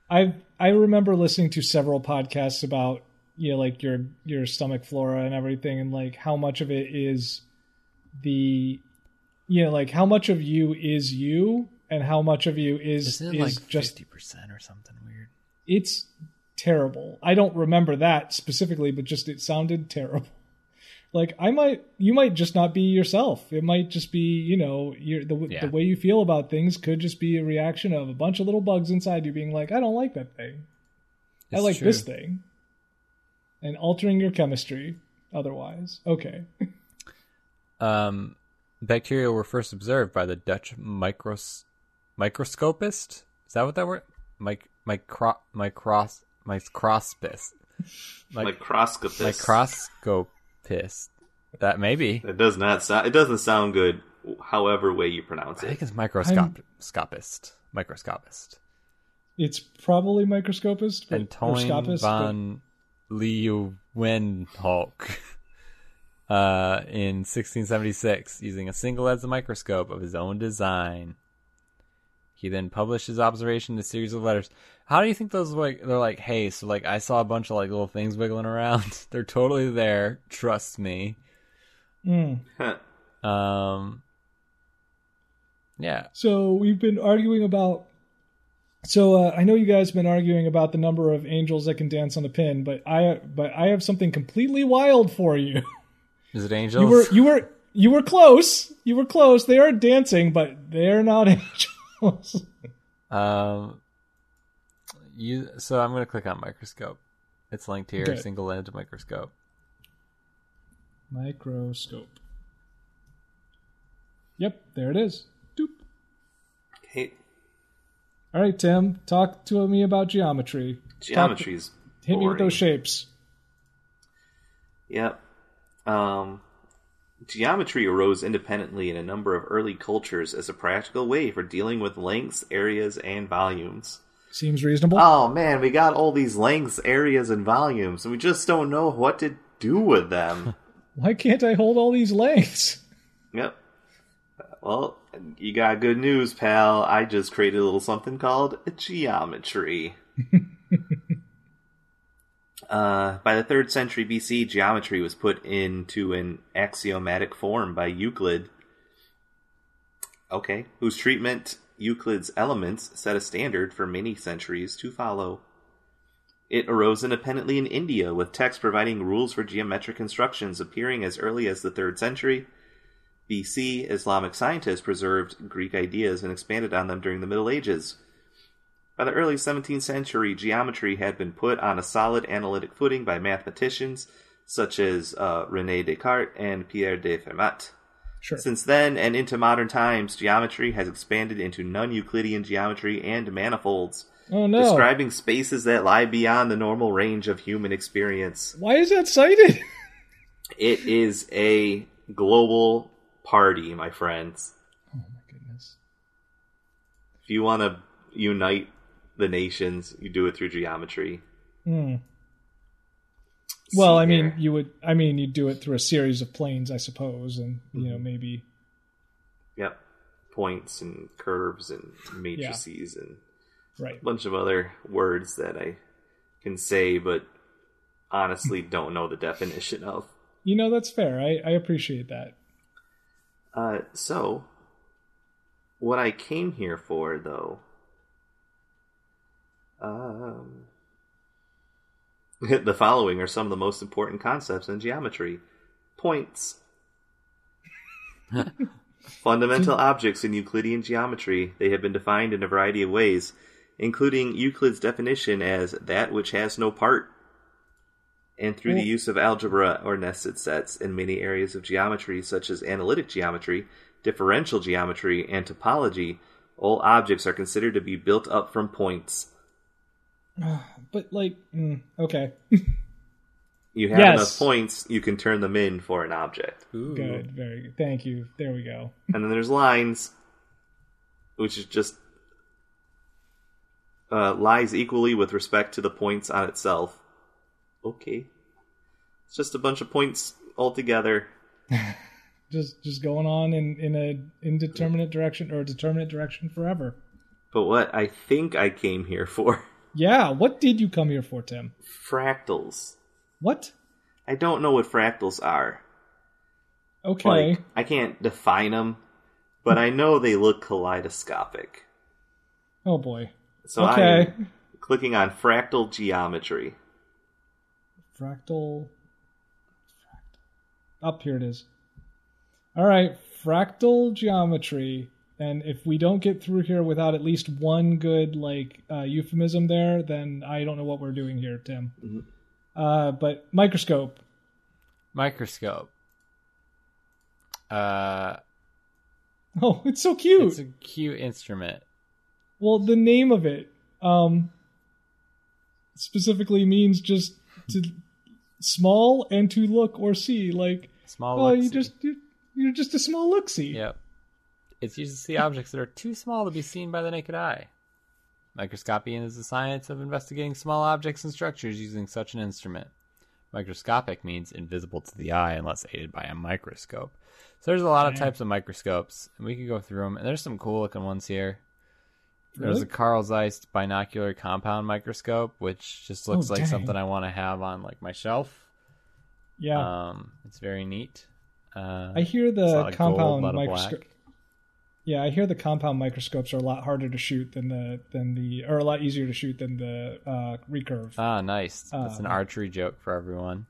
I I remember listening to several podcasts about you know like your your stomach flora and everything and like how much of it is the you know like how much of you is you and how much of you is is like just fifty percent or something weird? it's terrible. I don't remember that specifically, but just it sounded terrible. Like I might, you might just not be yourself. It might just be, you know, your the, Yeah. the way you feel about things could just be a reaction of a bunch of little bugs inside you being like, I don't like that thing. I like true. this thing, and altering your chemistry. Otherwise, okay. Um, bacteria were first observed by the Dutch micros- microscopist. Is that what that word? Mic micro micros microscopist. Mic- Microscopist. microscopist. That maybe. It does not sound. It doesn't sound good. However way you pronounce I it. think it's microscopist. Microscopist. It's probably microscopist, but, or Antoine scopist, but- Leeuwenhoek. Uh, in 1676, using a single lens microscope of his own design. He then published his observation in a series of letters. How do you think those like? They're like, hey, so like I saw a bunch of like little things wiggling around. they're totally there. Trust me. Mm. Um. Yeah. So we've been arguing about. So uh, I know you guys have been arguing about the number of angels that can dance on a pin, but I but I have something completely wild for you. Is it angels? You were you were you were close. You were close. They are dancing, but they're not angels. Um, you. So I'm gonna click on microscope. It's linked here. Okay. Single lens microscope. Microscope. Yep, there it is. Doop. Hey, All right, Tim, talk to me about geometry. geometry's Hit me with those shapes. Yep. Um, geometry arose independently in a number of early cultures as a practical way for dealing with lengths, areas, and volumes. Seems reasonable. Oh man, we got all these lengths, areas, and volumes, and we just don't know what to do with them. Why can't I hold all these lengths? yep. Well, you got good news, pal. I just created a little something called geometry. Uh, by the third century BC, geometry was put into an axiomatic form by Euclid. Okay, whose treatment Euclid's elements set a standard for many centuries to follow. It arose independently in India, with texts providing rules for geometric constructions appearing as early as the third century. BC, Islamic scientists preserved Greek ideas and expanded on them during the Middle Ages. By the early 17th century, geometry had been put on a solid analytic footing by mathematicians such as uh, Rene Descartes and Pierre de Fermat. Sure. Since then and into modern times, geometry has expanded into non Euclidean geometry and manifolds, oh no. describing spaces that lie beyond the normal range of human experience. Why is that cited? It is a global party, my friends. Oh my goodness. If you want to unite the nations, you do it through geometry. Hmm. Well, I mean, you would. I mean, you'd do it through a series of planes, I suppose, and you know maybe. Yep. Points and curves and matrices and Right. a bunch of other words that I can say, but honestly don't know the definition of. You know that's fair. I, I appreciate that. Uh, so, what I came here for, though, um, the following are some of the most important concepts in geometry: points, fundamental objects in Euclidean geometry. They have been defined in a variety of ways, including Euclid's definition as that which has no part. And through the use of algebra or nested sets in many areas of geometry, such as analytic geometry, differential geometry, and topology, all objects are considered to be built up from points. But like, mm, okay, You have Yes. enough points, you can turn them in for an object. Ooh. good, very good. Thank you. There we go. and then there's lines, which is just uh, lies equally with respect to the points on itself. Okay, it's just a bunch of points all together. Just just going on in in a indeterminate direction or a determinate direction forever. But what I think I came here for Yeah. What did you come here for, Tim? fractals. What? I don't know what fractals are. Okay. Like I can't define them, but I know they look kaleidoscopic. oh boy. So Okay. I'm clicking on fractal geometry. Fractal. Fractal. Up here it is. All right, fractal geometry. And if we don't get through here without at least one good like uh, euphemism there, then I don't know what we're doing here, Tim. Mhm. Uh, but microscope. Microscope. Uh, Oh, it's so cute. it's a cute instrument. Well, the name of it um, specifically means just to small and to look or see. Like, Small. oh, you look-see. just you're, you're just a small look see. Yep. It's used to see objects that are too small to be seen by the naked eye. Microscopy is the science of investigating small objects and structures using such an instrument. Microscopic means invisible to the eye unless aided by a microscope. So there's a lot of types of microscopes, and we could go through them. And there's some cool looking ones here. There's Really? a Carl Zeiss binocular compound microscope, which just looks Oh, like dang. something I want to have on like my shelf. Yeah. Um, it's very neat. Uh, I hear the lot of gold, compound a lot of microscope. Yeah, I hear the compound microscopes are a lot harder to shoot than the than the or a lot easier to shoot than the uh, recurve. Ah, nice. That's an Uh, archery joke for everyone.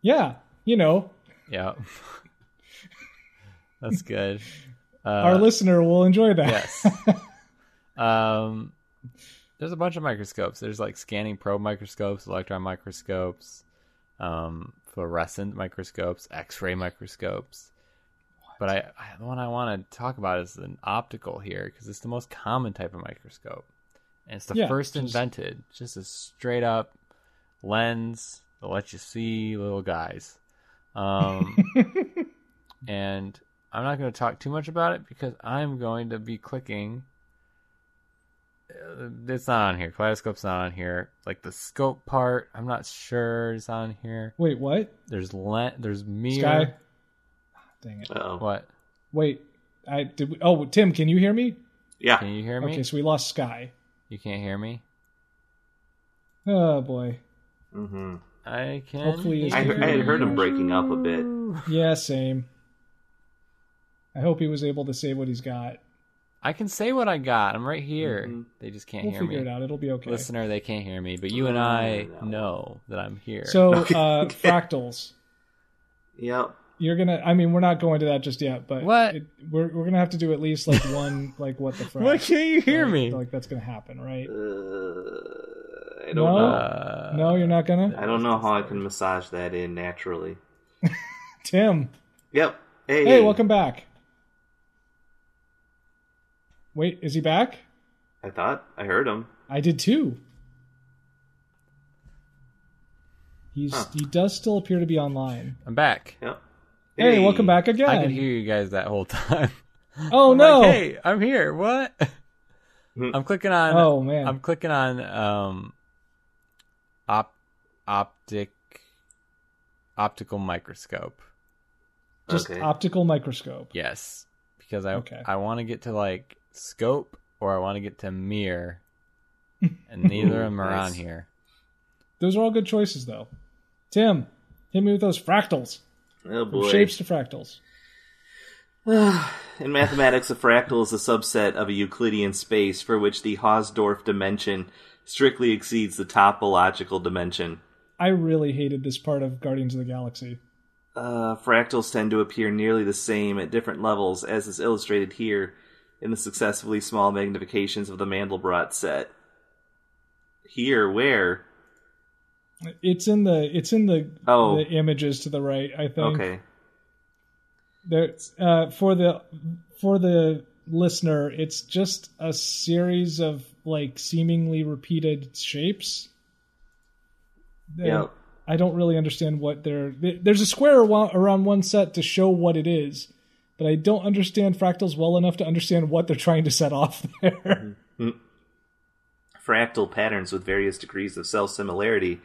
yeah, you know, Yeah. That's good. Uh, our listener will enjoy that. yes. um, there's a bunch of microscopes. There's like scanning probe microscopes, electron microscopes, um, fluorescent microscopes, X-ray microscopes. But I, I, the one I want to talk about is an optical here because it's the most common type of microscope, and it's the Yeah, first just- invented. Just a straight up lens that lets you see little guys. Um, and I'm not going to talk too much about it because I'm going to be clicking. Uh, It's not on here. Kaleidoscope's not on here. Like the scope part, I'm not sure is on here. Wait, what? There's lens. There's mirror. Sky. Dang it. Uh-oh. What? Wait, I did. We, oh, Tim, can you hear me? Yeah. Can you hear me? Okay, so we lost Sky. You can't hear me. Oh boy. hmm I can. Hopefully it's I, good. I had heard him breaking up a bit. Yeah, same. I hope he was able to say what he's got. I can say what I got. I'm right here. Mhm. They just can't We'll hear me. We'll figure it out. It'll be okay. Listener, they can't hear me, but you and I know that I'm here. So, uh, fractals. Yep. You're gonna. I mean, we're not going to that just yet, but What? It, we're we're gonna have to do at least like one like what the frack. Why can't you hear right? me? Like that's gonna happen, right? Uh, I don't No. know. No, you're not gonna. I don't know how I can massage that in naturally. Tim, Yep. Hey. hey, welcome back. Wait, is he back? I thought I heard him. I did too. He's Huh. he does still appear to be online. I'm back. Yep. Hey, welcome back again. I could hear you guys that whole time. oh I'm no! like, hey, I'm here. What? Hmm. I'm clicking on. Oh, man. I'm clicking on um, op, optic, optical microscope. Just Okay. optical microscope. Yes, because I Okay. I want to get to like scope or I want to get to mirror, and neither of them are on here. Those are all good choices, though. Tim, hit me with those fractals. Oh From shapes to fractals. In mathematics, a fractal is a subset of a Euclidean space for which the Hausdorff dimension strictly exceeds the topological dimension. I really hated this part of Guardians of the Galaxy. Uh, fractals tend to appear nearly the same at different levels, as is illustrated here in the successively small magnifications of the Mandelbrot set. Here, where? It's in the it's in the Oh. the images to the right. I think. Okay. There, uh, for the for the listener, it's just a series of like seemingly repeated shapes. Yeah. I don't really understand what they're. There's a square around one set to show what it is, but I don't understand fractals well enough to understand what they're trying to set off there. Fractal patterns with various degrees of self similarity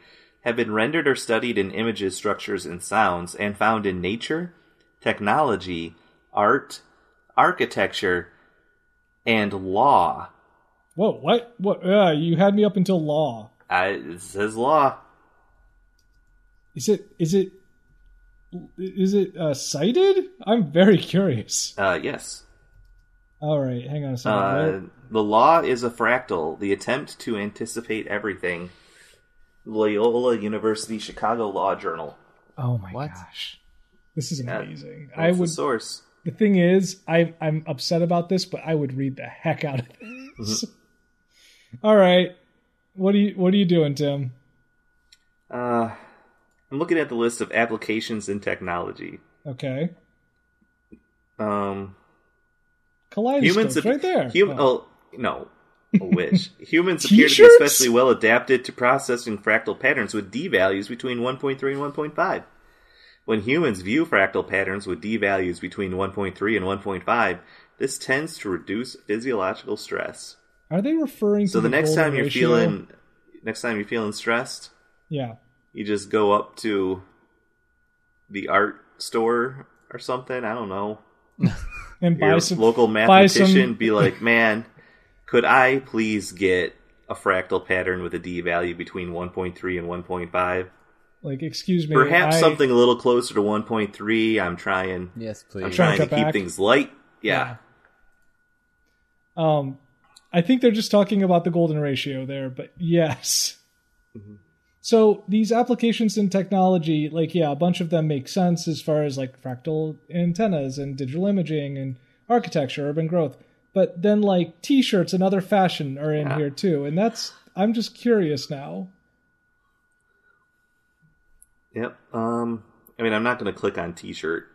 have been rendered or studied in images, structures, and sounds, and found in nature, technology, art, architecture, and law. Whoa! What? What? Uh, you had me up until law. I, it says law. Is it? Is it? Is it uh, cited? I'm very curious. Uh, yes. All right, hang on a second. Uh, the law is a fractal, the attempt to anticipate everything. Loyola University Chicago Law Journal. oh my What? gosh, this is Yeah, amazing. That's I the would. source. The thing is, I I'm upset about this, but I would read the heck out of this. All right, what are you What are you doing, Tim? Uh, I'm looking at the list of applications in technology. Okay, Um, kaleidoscopes humans, ap- right there. Hum- Oh. oh. no, a wish. humans appear to be especially well adapted to processing fractal patterns with d values between 1.3 and 1.5. When humans view fractal patterns with d values between 1.3 and 1.5, this tends to reduce physiological stress. Are they referring So to the next time you're ratio? feeling, next time you're feeling stressed, Yeah, you just go up to the art store or something. I don't know. and buy Your some local buy some- be like, man, could I please get a fractal pattern with a d value between 1.3 and 1.5? like, excuse me, Perhaps I- something a little closer to 1.3. I'm trying. Yes, please. I'm Trying trying to to keep things light. Yeah. Um, I think they're just talking about the golden ratio there, but yes. So these applications in technology, like yeah, a bunch of them make sense as far as like fractal antennas and digital imaging and architecture, urban growth. But then like t-shirts and other fashion are in Yeah. here too, and that's I'm just curious now. Yep. Um. I mean, I'm not going to click on T-shirt.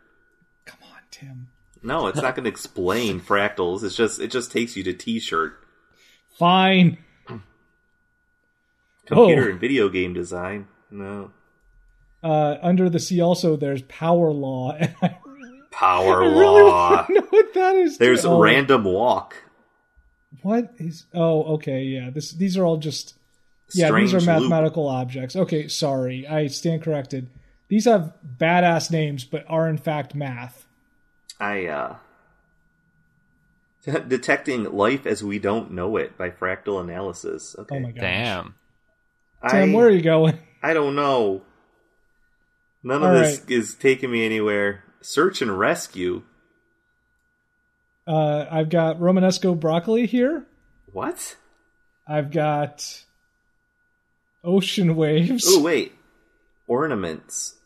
Come on, Tim. No, it's not going to explain fractals. It's just it just takes you to T-shirt. Fine. Computer Oh. and video game design. No. Uh, under the sea, also there's power law. And I Power really law. want to know what that is. There's Oh. random walk. What is? Oh, okay, yeah. This these are all just yeah. Strange these are loop. mathematical objects. Okay, sorry, I stand corrected. These have badass names, but are in fact math. I uh detecting life as we don't know it by fractal analysis. Okay. Oh my gosh, Damn. Tim, I, where are you going? I don't know. None of this right. is taking me anywhere. Search and rescue. Uh, I've got Romanesco broccoli here. What? I've got ocean waves. Oh wait. Ornaments.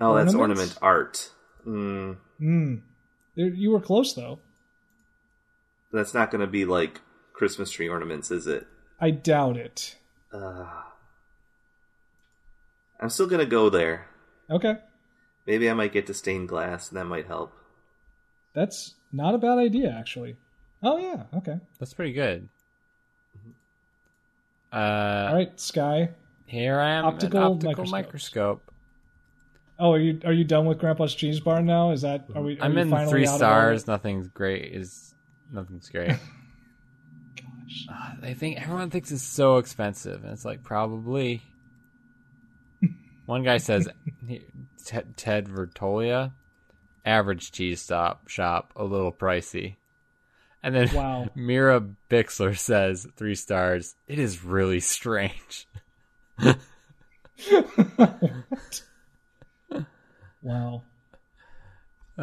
Oh, that's ornament art. Mm, Mm. You were close though. that's not going to be like Christmas tree ornaments, is it? I doubt it. Uh, I'm still going to go there. Okay. Maybe I might get to stained glass, and that might help. That's not a bad idea, actually. Oh yeah. Okay. That's pretty good. Uh, All right, Sky. here I am, Optical an optical microscope. Oh, are you are you done with Grandpa's cheese barn now? Is that are we? Are I'm you in finally three stars. Nothing's great. Is nothing's great. Gosh. Uh, I think everyone thinks it's so expensive, and it's like probably. One guy says, he- Ted, Ted Vertolia, average cheese stop shop, a little pricey. And then Wow. Mira Bixler says, three stars, it is really strange. Wow. Uh,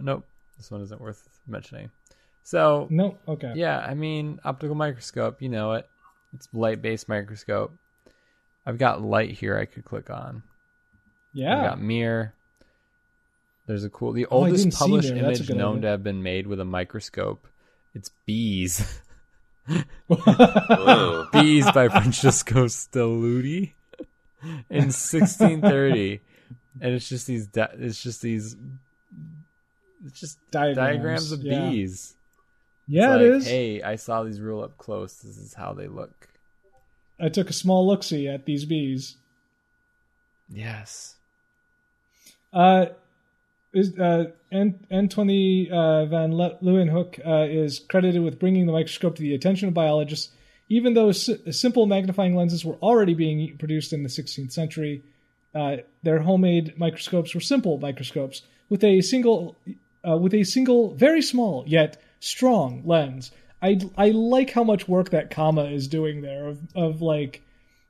nope, this one isn't worth mentioning. So, No. Okay. Yeah, I mean, optical microscope, you know it. It's light based microscope. I've got light here I could click on. Yeah. I've got mirror. There's a cool, the Oh, oldest published mirror. That's a image known idea. to have been made with a microscope. It's bees. Bees by Francesco Stelluti in 1630. And it's just these, di- it's just these, it's just Diagrams, diagrams of yeah. bees. Yeah, It's it like, is. Hey, I saw these real up close. This is how they look. I took a small look see at these bees. Yes. Uh, is uh, An- Antoine uh, van Le- Leeuwenhoek uh, is credited with bringing the microscope to the attention of biologists, even though s- simple magnifying lenses were already being produced in the 16th century. Uh, their homemade microscopes were simple microscopes with a single, uh, with a single, very small yet strong lens. I I like how much work that comma is doing there. Of of like,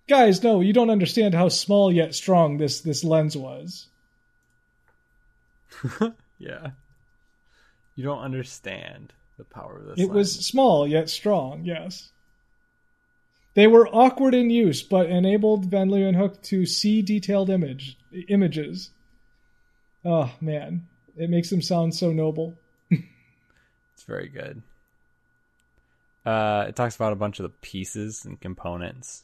guys, no, you don't understand how small yet strong this this lens was. Yeah. You don't understand the power of this. It was small yet strong, yes. They were awkward in use, but enabled Van Leeuwenhoek to see detailed image images. Oh man, it makes them sound so noble. It's very good. Uh, it talks about a bunch of the pieces and components.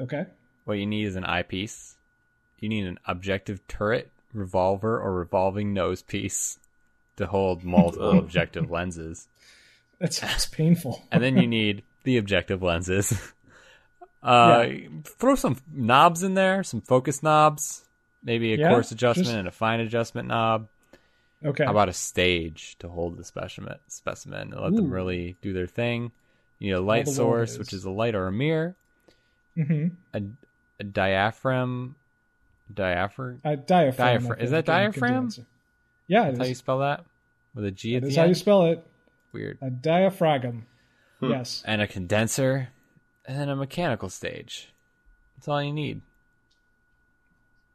Okay. What you need is an eyepiece. You need an objective turret, revolver, or revolving nose piece to hold multiple objective lenses. That sounds painful. and then you need the objective lenses. Uh, Throw some knobs in there, some focus knobs, maybe a Yeah, coarse adjustment just- and a fine adjustment knob. Okay. How about a stage to hold the specimen specimen and let them really do their thing? You need a light source, is. which is a light or a mirror, Mm-hmm. a, a diaphragm, diaphragm. A diaphragm. I Diaphragm- is that in diaphragm? condenser. Yeah, it That's how you spell that with a G at That the is how you spell it. Weird. A diaphragm. Hmm. Yes. And a condenser, and then a mechanical stage. That's all you need.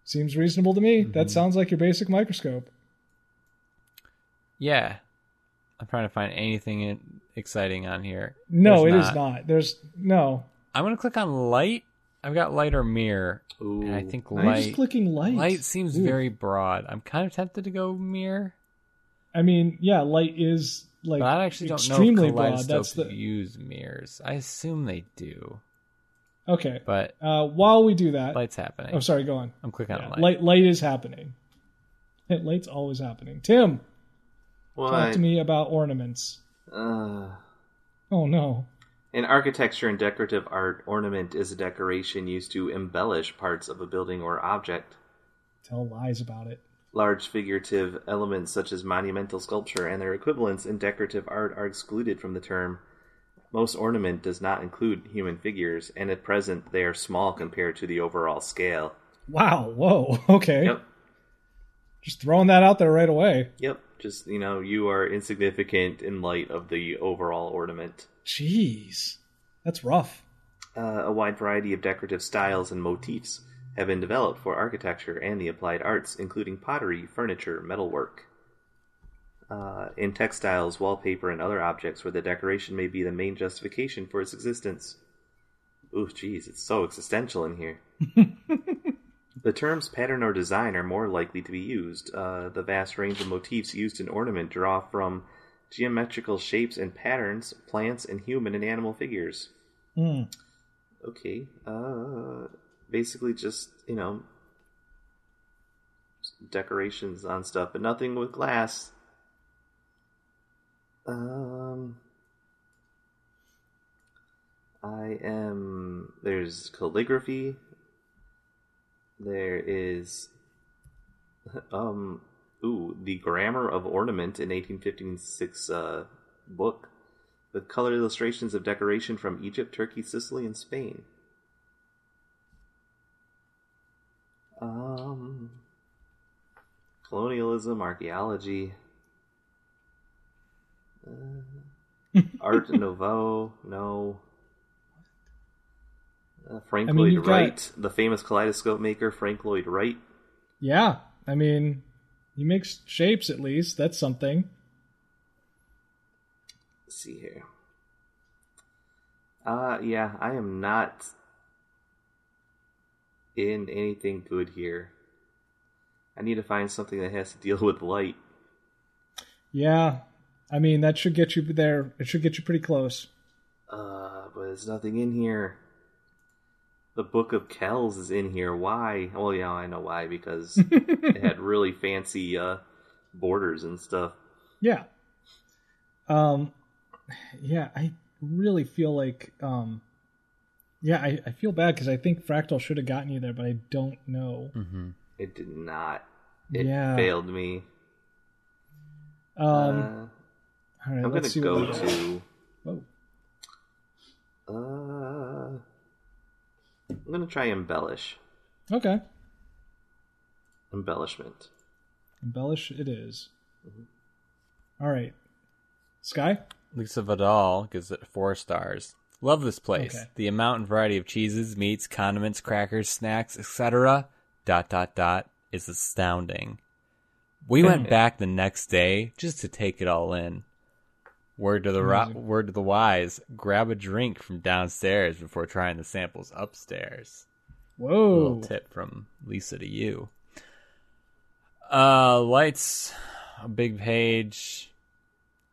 Seems reasonable to me. Mm-hmm. That sounds like your basic microscope. Yeah. I'm trying to find anything exciting on here. No, There's it is not. There's no. I'm gonna click on light. I've got light or mirror, Ooh, and I think nice. I'm light. just clicking light. Light seems Ooh. very broad. I'm kind of tempted to go mirror, I mean, yeah, light is like but I actually don't extremely know if broad. kaleidoscopes That's the use mirrors. I assume they do, okay. but Uh, while we do that, light's happening. oh, sorry, go on. I'm clicking Yeah, on light. light, light is happening. Hey, Light's always happening. Tim, Why? talk to me about ornaments. Uh, Oh no. in architecture and decorative art, ornament is a decoration used to embellish parts of a building or object. Tell lies about it. Large figurative elements such as monumental sculpture and their equivalents in decorative art are excluded from the term. Most ornament does not include human figures, and at present they are small compared to the overall scale. Wow. Whoa. Okay. Yep, Just throwing that out there right away. yep. Just, you know, you are insignificant in light of the overall ornament. Jeez, that's rough. Uh, a wide variety of decorative styles and motifs have been developed for architecture and the applied arts, including pottery, furniture, metalwork. Uh, in textiles, wallpaper, and other objects where the decoration may be the main justification for its existence. Ooh, jeez, it's so existential in here. The terms pattern or design are more likely to be used. Uh, the vast range of motifs used in ornament draw from geometrical shapes and patterns, plants, and human and animal figures. Hmm. Okay. Uh, basically, just you know, decorations on stuff, but nothing with glass. Um, I am. There's calligraphy. There is. Um. Ooh, the Grammar of Ornament in 1856 uh, book with colored illustrations of decoration from Egypt, Turkey, Sicily, and Spain. Um, colonialism, archaeology, uh, Art Nouveau, no. Uh, Frank I mean, Lloyd you've got- Wright, the famous kaleidoscope maker Frank Lloyd Wright. Yeah, I mean, he makes shapes at least. That's something. Let's see here. Uh, yeah, I am not in anything good here. I need to find something that has to deal with light. Yeah, I mean that should get you there. It should get you pretty close. Uh, but there's nothing in here. The Book of Kells is in here. Why? Well, yeah, I know why because it had really fancy uh, borders and stuff. Yeah. Um, yeah, I really feel like, um, yeah, I, I feel bad because I think Fractal should have gotten you there, but I don't know. Mm-hmm. It did not. It Yeah. failed me. Um, uh, all right, I'm gonna let's see go what we got. to. Whoa. Uh, I'm gonna try embellish. Okay, Embellishment. embellish it is. Mm-hmm. All right, Sky. Lisa Vidal gives it four stars. Love this place. Okay. The amount and variety of cheeses, meats, condiments, crackers, snacks, etc. Dot dot dot is astounding. We went back the next day just to take it all in. Word to the ro- word to the wise: grab a drink from downstairs before trying the samples upstairs. A Whoa. little tip from Lisa to you. Uh, lights, a big page.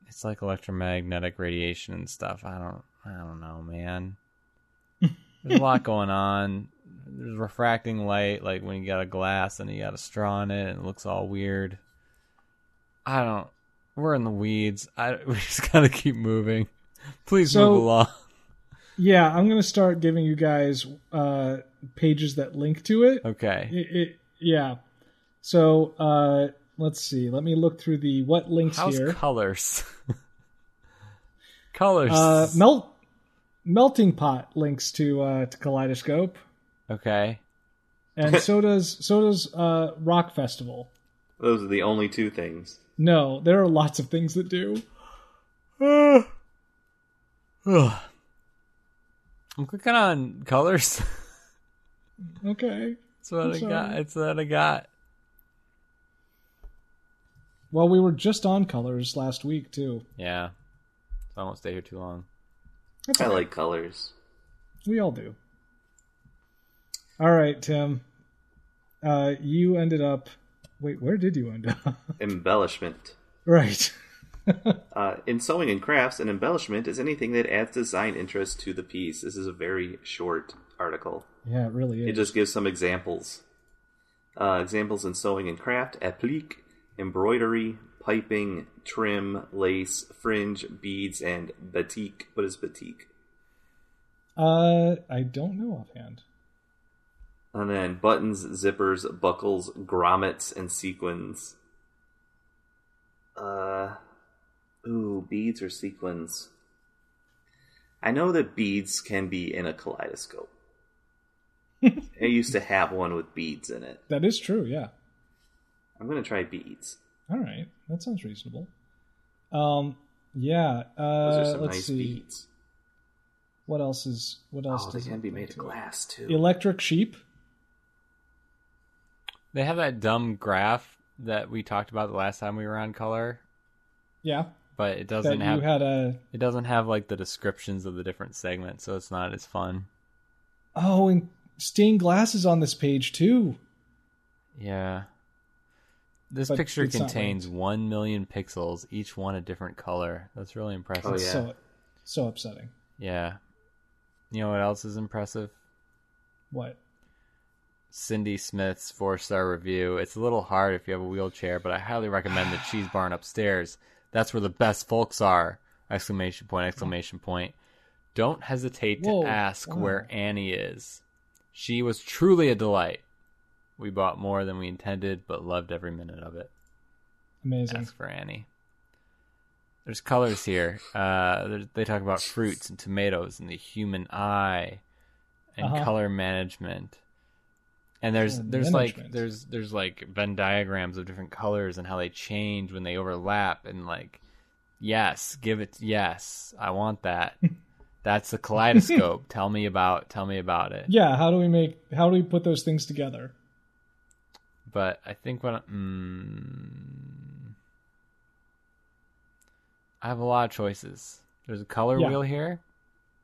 It's like electromagnetic radiation and stuff. I don't, I don't know, man. There's a lot going on. There's refracting light, like when you got a glass and you got a straw in it, and it looks all weird. I don't. We're in the weeds. I we just gotta keep moving. Please So- move along. Yeah, I'm gonna start giving you guys uh, pages that link to it. Okay. It, it yeah. So uh, let's see. Let me look through the what links How's here. colors? colors. Uh, melt melting pot links to uh, to Kaleidoscope, okay. and so does so does uh, Rock Festival. Those are the only two things. No, there are lots of things that do. I'm clicking on colors. Okay. That's what I'm I sorry. got. It's what I got. Well, we were just on colors last week too. Yeah. So I won't stay here too long. That's I all right. like colors. We all do. All right, Tim. Uh, you ended up. Wait, where did you end up? Embellishment. right. Uh, in sewing and crafts, an embellishment is anything that adds design interest to the piece. This is a very short article. Yeah, it really is. It just gives some examples. Uh, examples in sewing and craft: applique, embroidery, piping, trim, lace, fringe, beads, and batik. What is batik? Uh, I don't know offhand. And then buttons, zippers, buckles, grommets, and sequins. Uh, ooh, beads or sequins. I know that beads can be in a kaleidoscope. I used to have one with beads in it. That is true. Yeah. I'm gonna try beads. All right, that sounds reasonable. Um, yeah. Those Uh, are some let's nice see. beads. What else is? What else Oh, they can be made of glass too. Electric sheep. They have that dumb graph that we talked about the last time we were on color, Yeah. but it doesn't you have had a. it doesn't have like the descriptions of the different segments, so it's not as fun. Oh, and stained glass is on this page too. Yeah. This But picture contains linked. 1 million pixels, each one a different color. That's really impressive. Oh, yeah. So so upsetting. Yeah. You know what else is impressive? What? Cindy Smith's four star review. It's a little hard if you have a wheelchair, but I highly recommend the cheese barn upstairs. That's where the best folks are! Exclamation point, exclamation point. Don't hesitate to Whoa, ask wow. where Annie is. She was truly a delight. We bought more than we intended, but loved every minute of it. Amazing. Ask for Annie. There's colors here. Uh, they talk about fruits and tomatoes and the human eye and Uh-huh. color management. And there's Color there's like there's there's like Venn diagrams of different colors and how they change when they overlap and like yes, give it yes, I want that. That's the kaleidoscope. tell me about tell me about it. Yeah. How do we make? How do we put those things together? But I think what I- mm, I have a lot of choices. There's a color Yeah. wheel here.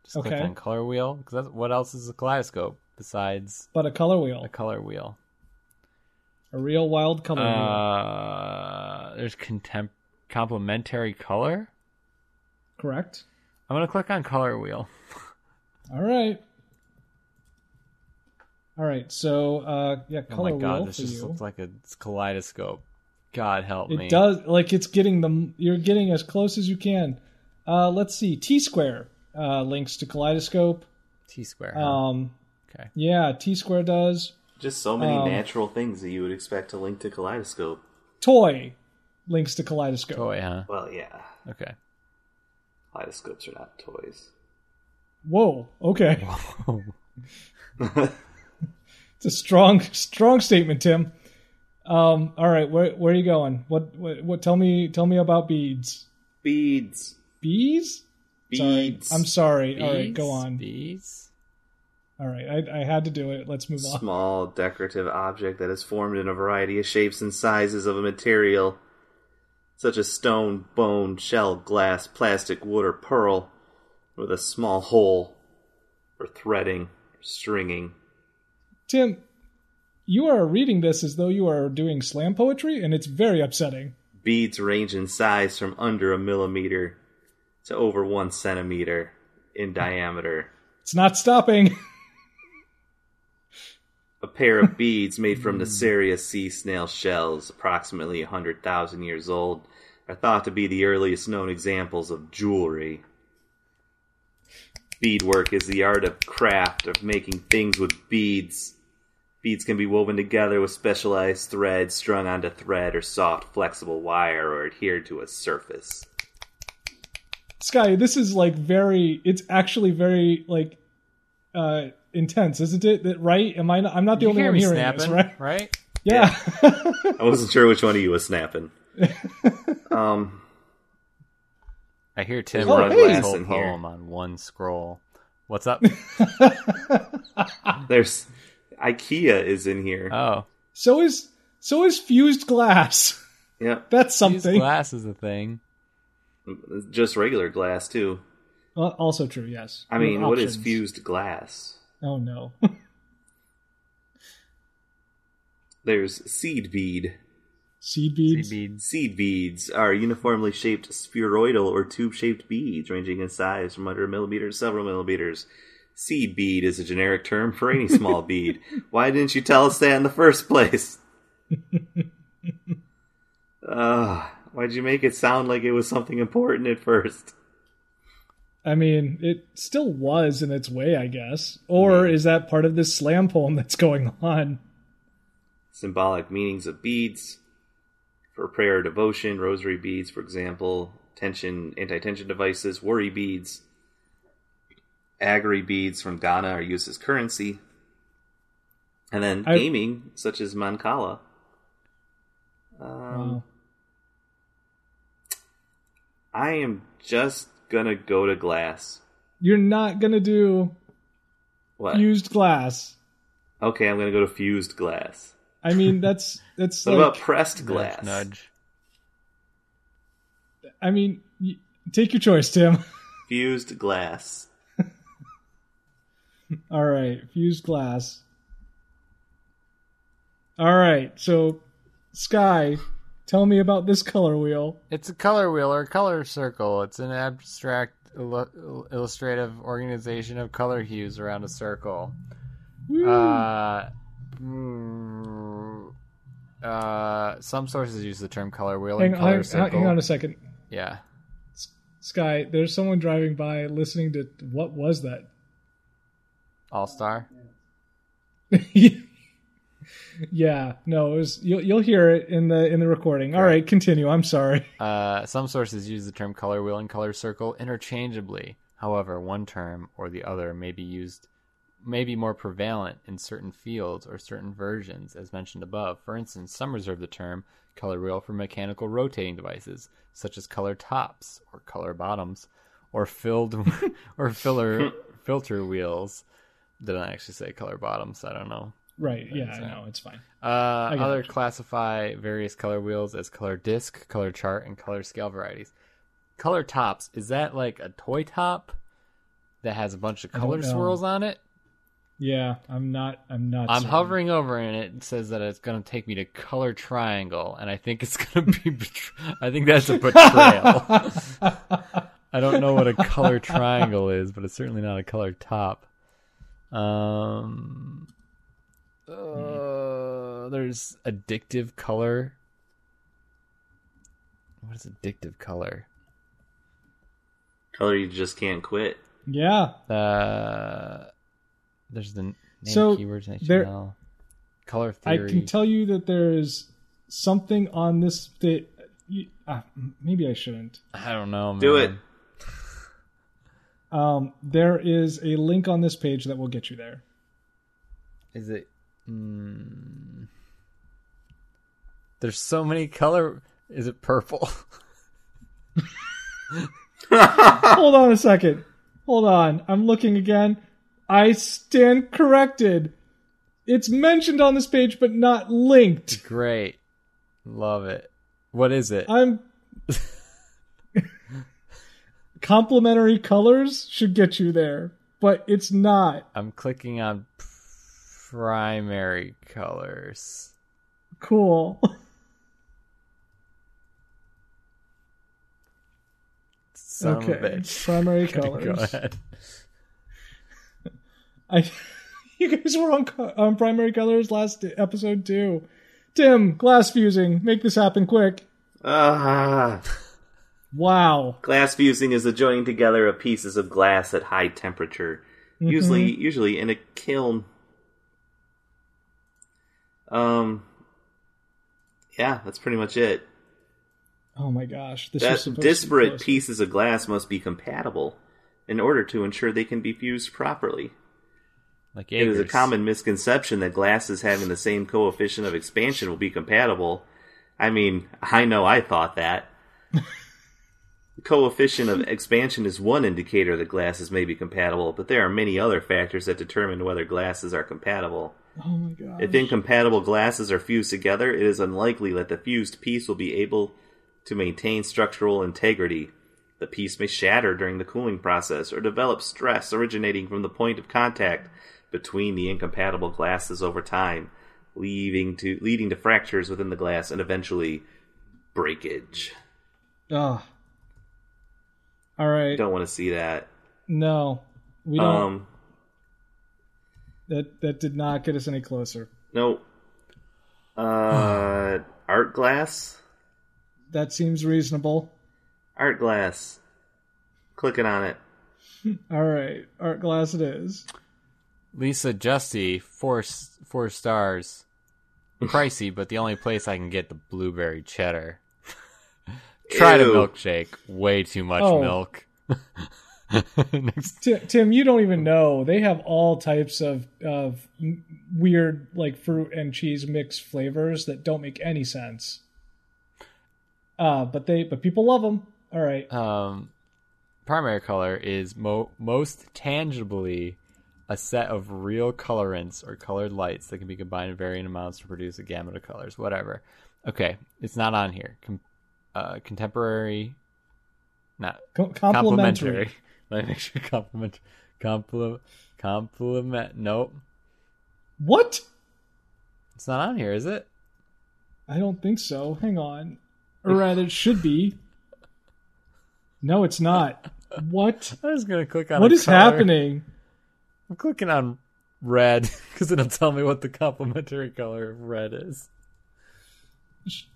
Just click on color wheel because what else is a kaleidoscope besides But a color wheel, a color wheel? a real wild color wheel. Uh, there's contem- complementary color. Correct. I'm gonna click on color wheel. All right. All right. So, uh, yeah, Oh my god, this just you. looks like a kaleidoscope. God help me. It does like it's getting them. You're getting as close as you can. Uh, let's see. T square uh, links to kaleidoscope. T square. huh? Um, okay. yeah, T square does. Just so many Um, natural things that you would expect to link to Kaleidoscope. Toy links to kaleidoscope. Toy, huh? Well, yeah. Okay. Kaleidoscopes are not toys. Whoa. Okay. it's a strong, strong statement, Tim. Um, all right. Where where are you going? What what? what tell me tell me about beads. Beads. Bees? Beads. Sorry. I'm sorry. All right, go on. Bees? All right, I, I had to do it. Let's move on. Small decorative object that is formed in a variety of shapes and sizes of a material, such as stone, bone, shell, glass, plastic, wood, or pearl, with a small hole for threading or stringing. Tim, you are reading this as though you are doing slam poetry, and it's very upsetting. Beads range in size from under a millimeter to over one centimeter in diameter. It's not stopping. A pair of beads made from the Nassarius sea snail shells, approximately 100,000 years old, are thought to be the earliest known examples of jewelry. Beadwork is the art of craft of making things with beads. Beads can be woven together with specialized threads strung onto thread or soft, flexible wire or adhered to a surface. Sky, this is like very. It's actually very like uh intense, isn't it? That right? Am I? Not, I'm not the You only hear one me hearing snapping, this, right? right? Yeah. I wasn't sure which one of you was snapping. Um, I hear Tim Oh, wrote hey. his whole in here. on one scroll. What's up? there's IKEA is in here. oh, so is so is fused glass. Yeah, That's use something. glass is a thing. Just regular glass too. Uh, also true. Yes. I mean, what is fused glass? Oh no. There's seed bead. Seed Sea beads. beads. Seed beads are uniformly shaped spheroidal or tube-shaped beads, ranging in size from under a millimeter to several millimeters. Seed bead is a generic term for any small bead. Why didn't you tell us that in the first place? uh, why'd you make it sound like it was something important at first? I mean, it still was in its way, I guess. Or is that part of this slam poem that's going on? symbolic meanings of beads for prayer devotion, rosary beads, for example, tension, anti-tension devices, worry beads, Aggrey beads from Ghana are used as currency, and then I- gaming such as Mancala. Um, Wow. I am just gonna go to glass. You're not gonna do What? fused glass. okay, I'm gonna go to fused glass. I mean, that's that's What like. about pressed glass? Nudge, nudge. I mean, y- take your choice, Tim. Fused glass. All right, fused glass. All right. So, Sky, tell me about this color wheel. It's a color wheel or a color circle. It's an abstract illu- illustrative organization of color hues around a circle. Uh, mm, uh, some sources use the term color wheel and Hang, color hang, circle. hang on a second. Yeah. Sky, there's someone driving by listening to what was that? All star. yeah, no, it was you'll you'll hear it in the in the recording. All right, continue. I'm sorry. Uh, some sources use the term color wheel and color circle interchangeably. However, one term or the other may be used, may be more prevalent in certain fields or certain versions, as mentioned above. For instance, some reserve the term color wheel for mechanical rotating devices, such as color tops or color bottoms, or filled or filler filter wheels. Did I actually say color bottoms. I don't know. Right. Yeah, No. It's fine. Uh, other it. classify various color wheels as color disc, color chart, and color scale varieties. Color tops is that like a toy top that has a bunch of color swirls on it? Yeah, I'm not. I'm not. I'm certain. hovering over and it says that it's going to take me to color triangle, and I think it's going to be. I think that's a betrayal. I don't know what a color triangle is, but it's certainly not a color top. Um, uh, there's addictive color. What is addictive color? Color you just can't quit. Yeah. Uh, there's the name So, keywords in there- Color theory. I can tell you that there is something on this that. You, uh, maybe I shouldn't. I don't know. Man. Do it. Um, there is a link on this page that will get you there. Is it? Mm, there's so many color. Is it purple? Hold on a second. Hold on. I'm looking again. I stand corrected. It's mentioned on this page, but not linked. Great, love it. What is it? I'm. Complementary colors should get you there, but it's not. I'm clicking on primary colors. Cool. Son okay. of a bitch. Primary Go ahead. I, you guys were on, on primary colors last episode too. Tim, glass fusing. Make this happen quick. Ah. Wow. Glass fusing is the joining together of pieces of glass at high temperature, usually usually in a kiln. Um, yeah, that's pretty much it. Oh my gosh. This was That to disparate pieces of glass must be compatible in order to ensure they can be fused properly. Like It is a common misconception that glasses having the same coefficient of expansion will be compatible. I mean, I know I thought that. the coefficient of expansion is one indicator that glasses may be compatible, but there are many other factors that determine whether glasses are compatible. Oh my god. If incompatible glasses are fused together, it is unlikely that the fused piece will be able to maintain structural integrity. The piece may shatter during the cooling process or develop stress originating from the point of contact between the incompatible glasses over time, leading to leading to fractures within the glass and eventually breakage. Ah. All right. Don't want to see that. No, we don't. Um, that that did not get us any closer. no. Uh, art glass. That seems reasonable. Art glass. Clicking on it. All right, art glass it is. Lisa Justy, four four stars. Pricey, but the only place I can get the blueberry cheddar. Try the Ew. milkshake. Way too much Oh. milk. Next, Ti- Tim, you don't even know they have all types of of weird like fruit and cheese mix flavors that don't make any sense. Uh, but they but people love them. All right. um, primary color is mo- most tangibly a set of real colorants or colored lights that can be combined in varying amounts to produce a gamut of colors. Whatever. Okay, it's not on here. Com- uh, contemporary, not Co- complimentary. Let me make sure compliment, compliment, compliment. Nope. What? It's not on here, is it? I don't think so. Hang on. Or rather, it should be. No, it's not. What? I was gonna click on. What is color. happening? I'm clicking on red because it'll tell me what the complementary color of red is.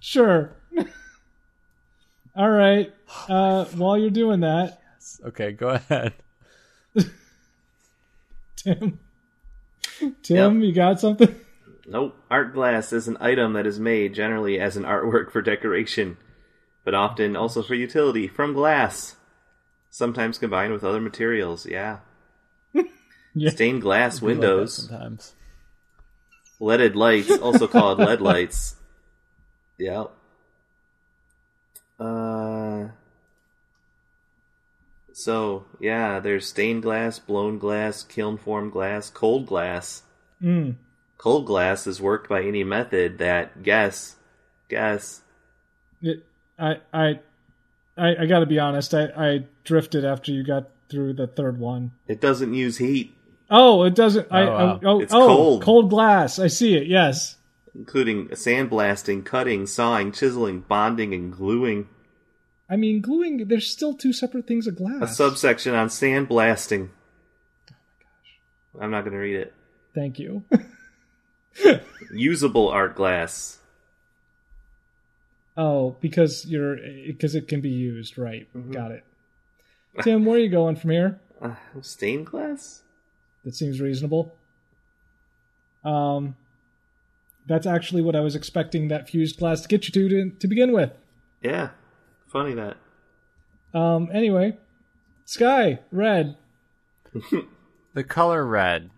Sure. All right. Uh, while you're doing that, Okay, go ahead. Tim. Tim, you got something? Nope. Art glass is an item that is made generally as an artwork for decoration, but often also for utility from glass. Sometimes combined with other materials. Yeah. Yeah. Stained glass I like windows, sometimes. leaded lights, also called LED lights. Yep. Uh. So yeah, there's stained glass, blown glass, kiln formed glass, cold glass. Mm. Cold glass is worked by any method that guess, guess. It, I, I, I, I got to be honest. I, I drifted after you got through the third one. It doesn't use heat, Oh, it doesn't. I, Oh, wow. I, oh, It's oh, cold. cold glass. I see it. Yes. including sandblasting, cutting, sawing, chiseling, bonding, and gluing. I mean, gluing. There's still two separate things of glass. A subsection on sandblasting. Oh my gosh. I'm not going to read it. Thank you. Usable art glass. oh, because you're because it can be used. Right. Mm-hmm. Got it. Tim, where are you going from here? Uh, stained glass? That seems reasonable. Um, that's actually what I was expecting that fused glass to get you to to, to begin with. Yeah. Funny that. Um, anyway, sky red. The color red.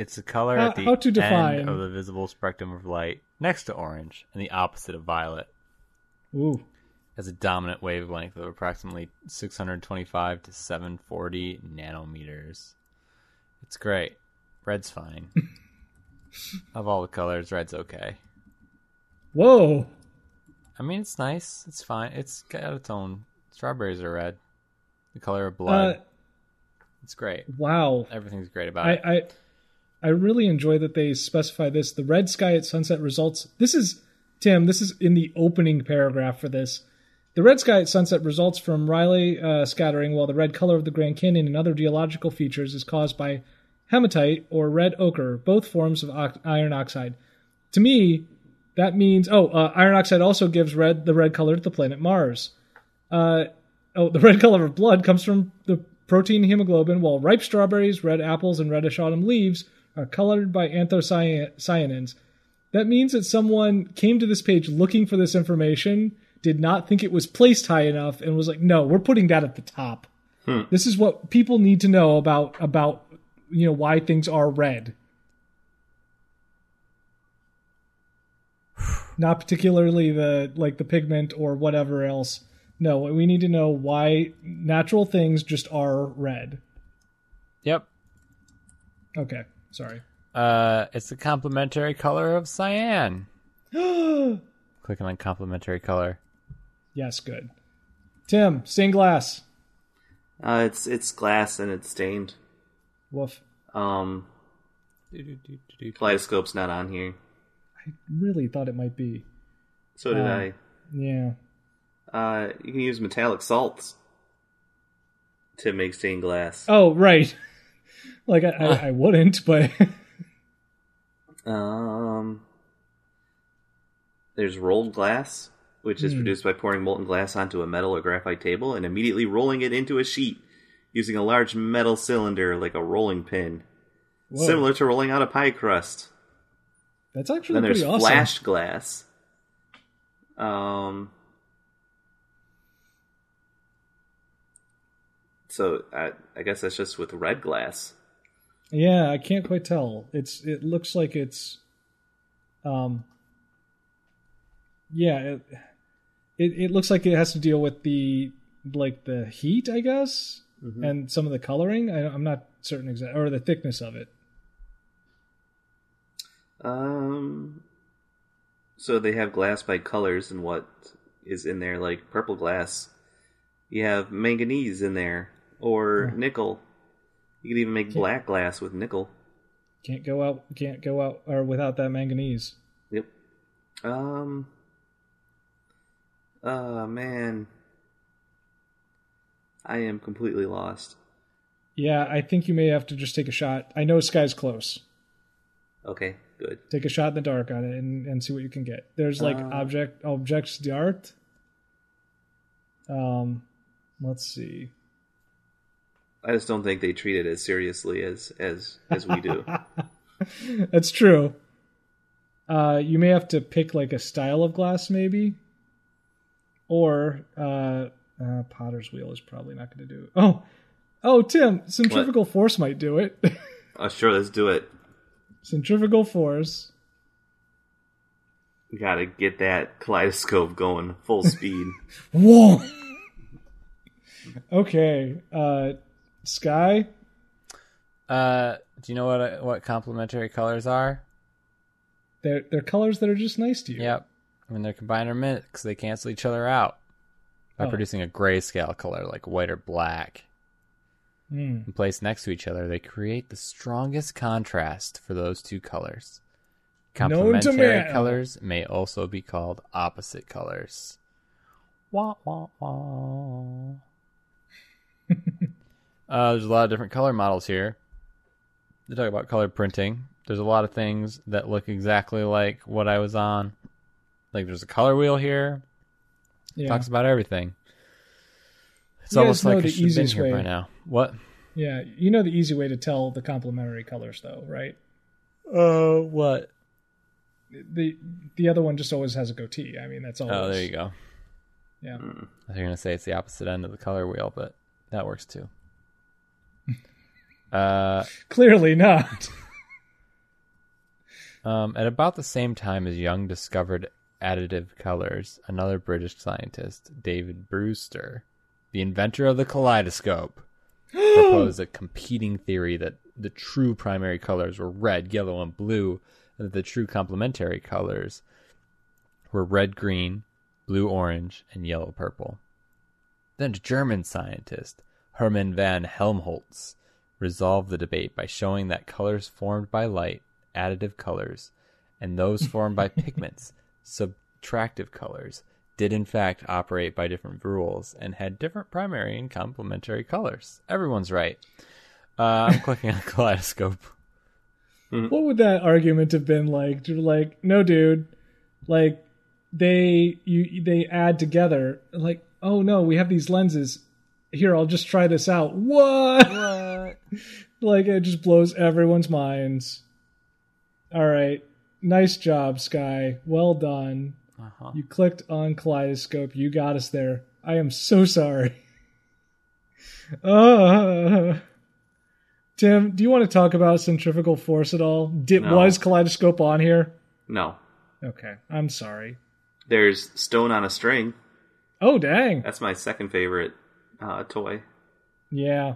It's the color How- at the how to define- end of the visible spectrum of light, next to orange, and the opposite of violet. Ooh, Has a dominant wavelength of approximately 625 to 740 nanometers. It's great. Red's fine. of all the colors, red's okay. whoa. I mean, it's nice. It's fine. It's got its own. Strawberries are red. The color of blood. Uh, it's great. wow. Everything's great about I, it. I I really enjoy that they specify this. The red sky at sunset results. This is Tim. This is in the opening paragraph for this. The red sky at sunset results from Rayleigh uh, scattering, while the red color of the Grand Canyon and other geological features is caused by hematite or red ochre, both forms of iron oxide. To me, that means oh, uh, iron oxide also gives red the red color to the planet Mars. Uh, oh, the red color of blood comes from the protein hemoglobin, while ripe strawberries, red apples, and reddish autumn leaves are colored by anthocyanins. That means that someone came to this page looking for this information, did not think it was placed high enough, and was like, "No, we're putting that at the top. This is what people need to know about about you know why things are red." Not particularly the like the pigment or whatever else. No, we need to know why natural things just are red. yep. Okay, sorry. Uh, it's the complementary color of cyan. Clicking on complementary color. Yes, good. Tim, stained glass. Uh, it's it's glass and it's stained. Woof. Um, kaleidoscope's not on here. I really thought it might be. So did Uh, Yeah. Uh, you can use metallic salts to make stained glass. Oh, right. like I, I, I wouldn't, but Um, there's rolled glass, which is Hmm. produced by pouring molten glass onto a metal or graphite table and immediately rolling it into a sheet using a large metal cylinder like a rolling pin, Whoa, similar to rolling out a pie crust. That's actually Then there's awesome. flashed glass. Um. So I, I guess that's just with red glass. Yeah, I can't quite tell. It's it looks like it's um yeah, it, it it looks like it has to deal with the like the heat, I guess, and some of the coloring. I, I'm not certain exact or the thickness of it. Um. So they have glass by colors and what is in there, like purple glass. You have manganese in there or nickel. You can even make black glass with nickel. Can't go out. Can't go out or without that manganese. Yep. Um. Oh man. I am completely lost. Yeah, I think you may have to just take a shot. I know Sky's close. Okay, good. Take a shot in the dark on it and, and see what you can get. There's like Uh. object objects d'art. Um, let's see. I just don't think they treat it as seriously as as as we do. That's true. Uh, you may have to pick like a style of glass, maybe, or uh, uh, Potter's wheel is probably not going to do it. Oh, oh, Tim, centrifugal force might do it. uh, sure, let's do it. Centrifugal force. We gotta get that kaleidoscope going full speed. Whoa. okay, uh, Sky. Uh, do you know what uh, what complementary colors are? They're they're colors that are just nice to you. Yep. When they're combined or mixed, they cancel each other out by Oh. producing a grayscale color like white or black. Hmm. When placed next to each other, they create the strongest contrast for those two colors. Complementary colors may also be called opposite colors. Wah, wah, wah. uh, there's a lot of different color models here. They talk about color printing. There's a lot of things that look exactly like what I was on. Like there's a color wheel here. Yeah. Talks about everything. It's almost like I the should have been here way. by now. What? Yeah. You know the easy way to tell the complementary colors, though, right? Uh, what? The the other one just always has a goatee. I mean, that's all. Oh, it there is. you go. Yeah. I thought you were gonna say it's the opposite end of the color wheel, but that works too. uh, Clearly not. um, at about the same time as Young discovered additive colors, another British scientist, David Brewster, the inventor of the kaleidoscope, proposed a competing theory that the true primary colors were red, yellow, and blue, and that the true complementary colors were red, green, blue, orange, and yellow, purple. Then a German scientist, Hermann van Helmholtz, resolved the debate by showing that colors formed by light, additive colors, and those formed by pigments, subtractive colors, did in fact operate by different rules and had different primary and complementary colors. Everyone's right. Uh, I'm clicking on kaleidoscope. what would that argument have been like? Like, no, dude. Like, they you they add together. Like, oh no, we have these lenses. Here, I'll just try this out. What? What? like it just blows everyone's minds. All right. Nice job, Sky. Well done. Uh-huh. You clicked on kaleidoscope. You got us there. I am so sorry. Uh, Tim, do you want to talk about centrifugal force at all? Did No. was kaleidoscope on here? No, Okay, I'm sorry. there's Stone on a String. Oh dang. That's my second favorite uh, toy. Yeah.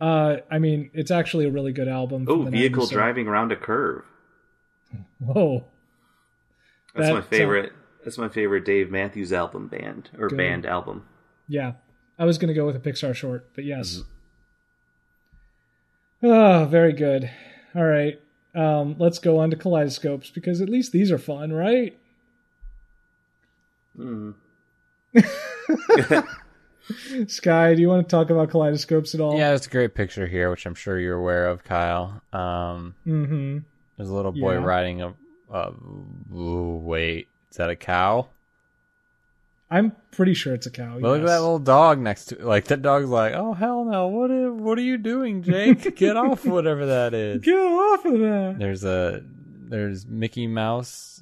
Uh, I mean, it's actually a really good album. Oh, vehicle 90s, so- driving around a curve. Whoa. That's That my sound- favorite. That's my favorite Dave Matthews album band or Good. band album. Yeah, I was going to go with a Pixar short, but yes. Mm-hmm. Oh, very good. All right, um, let's go on to kaleidoscopes because at least these are fun, right? Mm. Sky, do you want to talk about kaleidoscopes at all? Yeah, there's a great picture here, which I'm sure you're aware of, Kyle. Um, Mm-hmm. there's a little boy Yeah. riding a. ooh, wait, is that a cow? I'm pretty sure it's a cow. But look at that little dog next to. Like that dog's like, oh hell no! What are, what are you doing, Jake? Get off whatever that is. Get off of that. There's a there's Mickey Mouse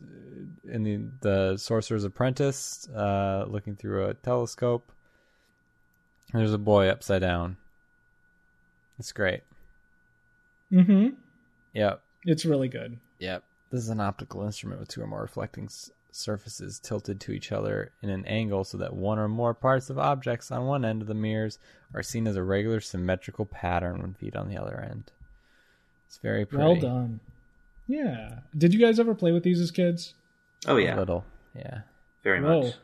in the the Sorcerer's Apprentice, uh, looking through a telescope. And there's a boy upside down. It's great. Mm-hmm. Yep, It's really good. yep. This is an optical instrument with two or more reflecting s- surfaces tilted to each other in an angle so that one or more parts of objects on one end of the mirrors are seen as a regular symmetrical pattern when viewed on the other end. It's very pretty. Well done. Yeah. Did you guys ever play with these as kids? Oh A yeah, little, yeah. very Whoa. much.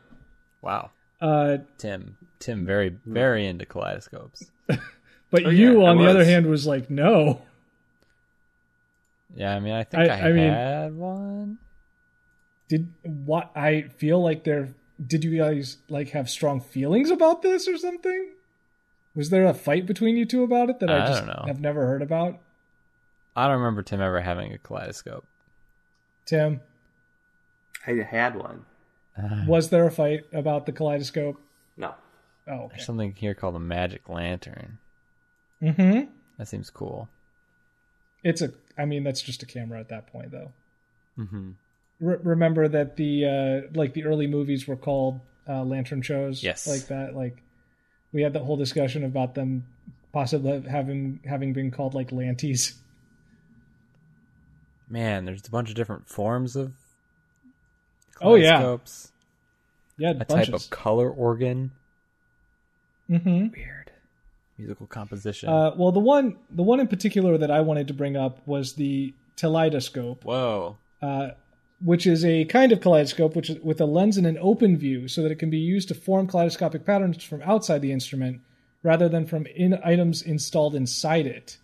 Wow. Uh, Tim, Tim, very, very into kaleidoscopes. but Oh, you, yeah, on the other hand, was like, no. Yeah, I mean, I think I- I, I mean- had one. Did what I feel like there did you guys like have strong feelings about this or something? Was there a fight between you two about it that I, I just don't know. have never heard about? I don't remember Tim ever having a kaleidoscope. Tim, I had one. was there a fight about the kaleidoscope? No. Oh, okay. There's something here called a magic lantern. Mm-hmm. That seems cool. It's a. I mean, that's just a camera at that point, though. hmm Re- remember that the uh, like the early movies were called uh, lantern shows. Yes. like that. Like we had the whole discussion about them possibly having having been called like lanties. Man, there's a bunch of different forms of Oh, yeah. Yeah, A type of color organ. hmm Weird. Musical composition. Uh, well, the one the one in particular that I wanted to bring up was the teleidoscope, Whoa. uh, which is a kind of kaleidoscope which is with a lens and an open view, so that it can be used to form kaleidoscopic patterns from outside the instrument rather than from in items installed inside it.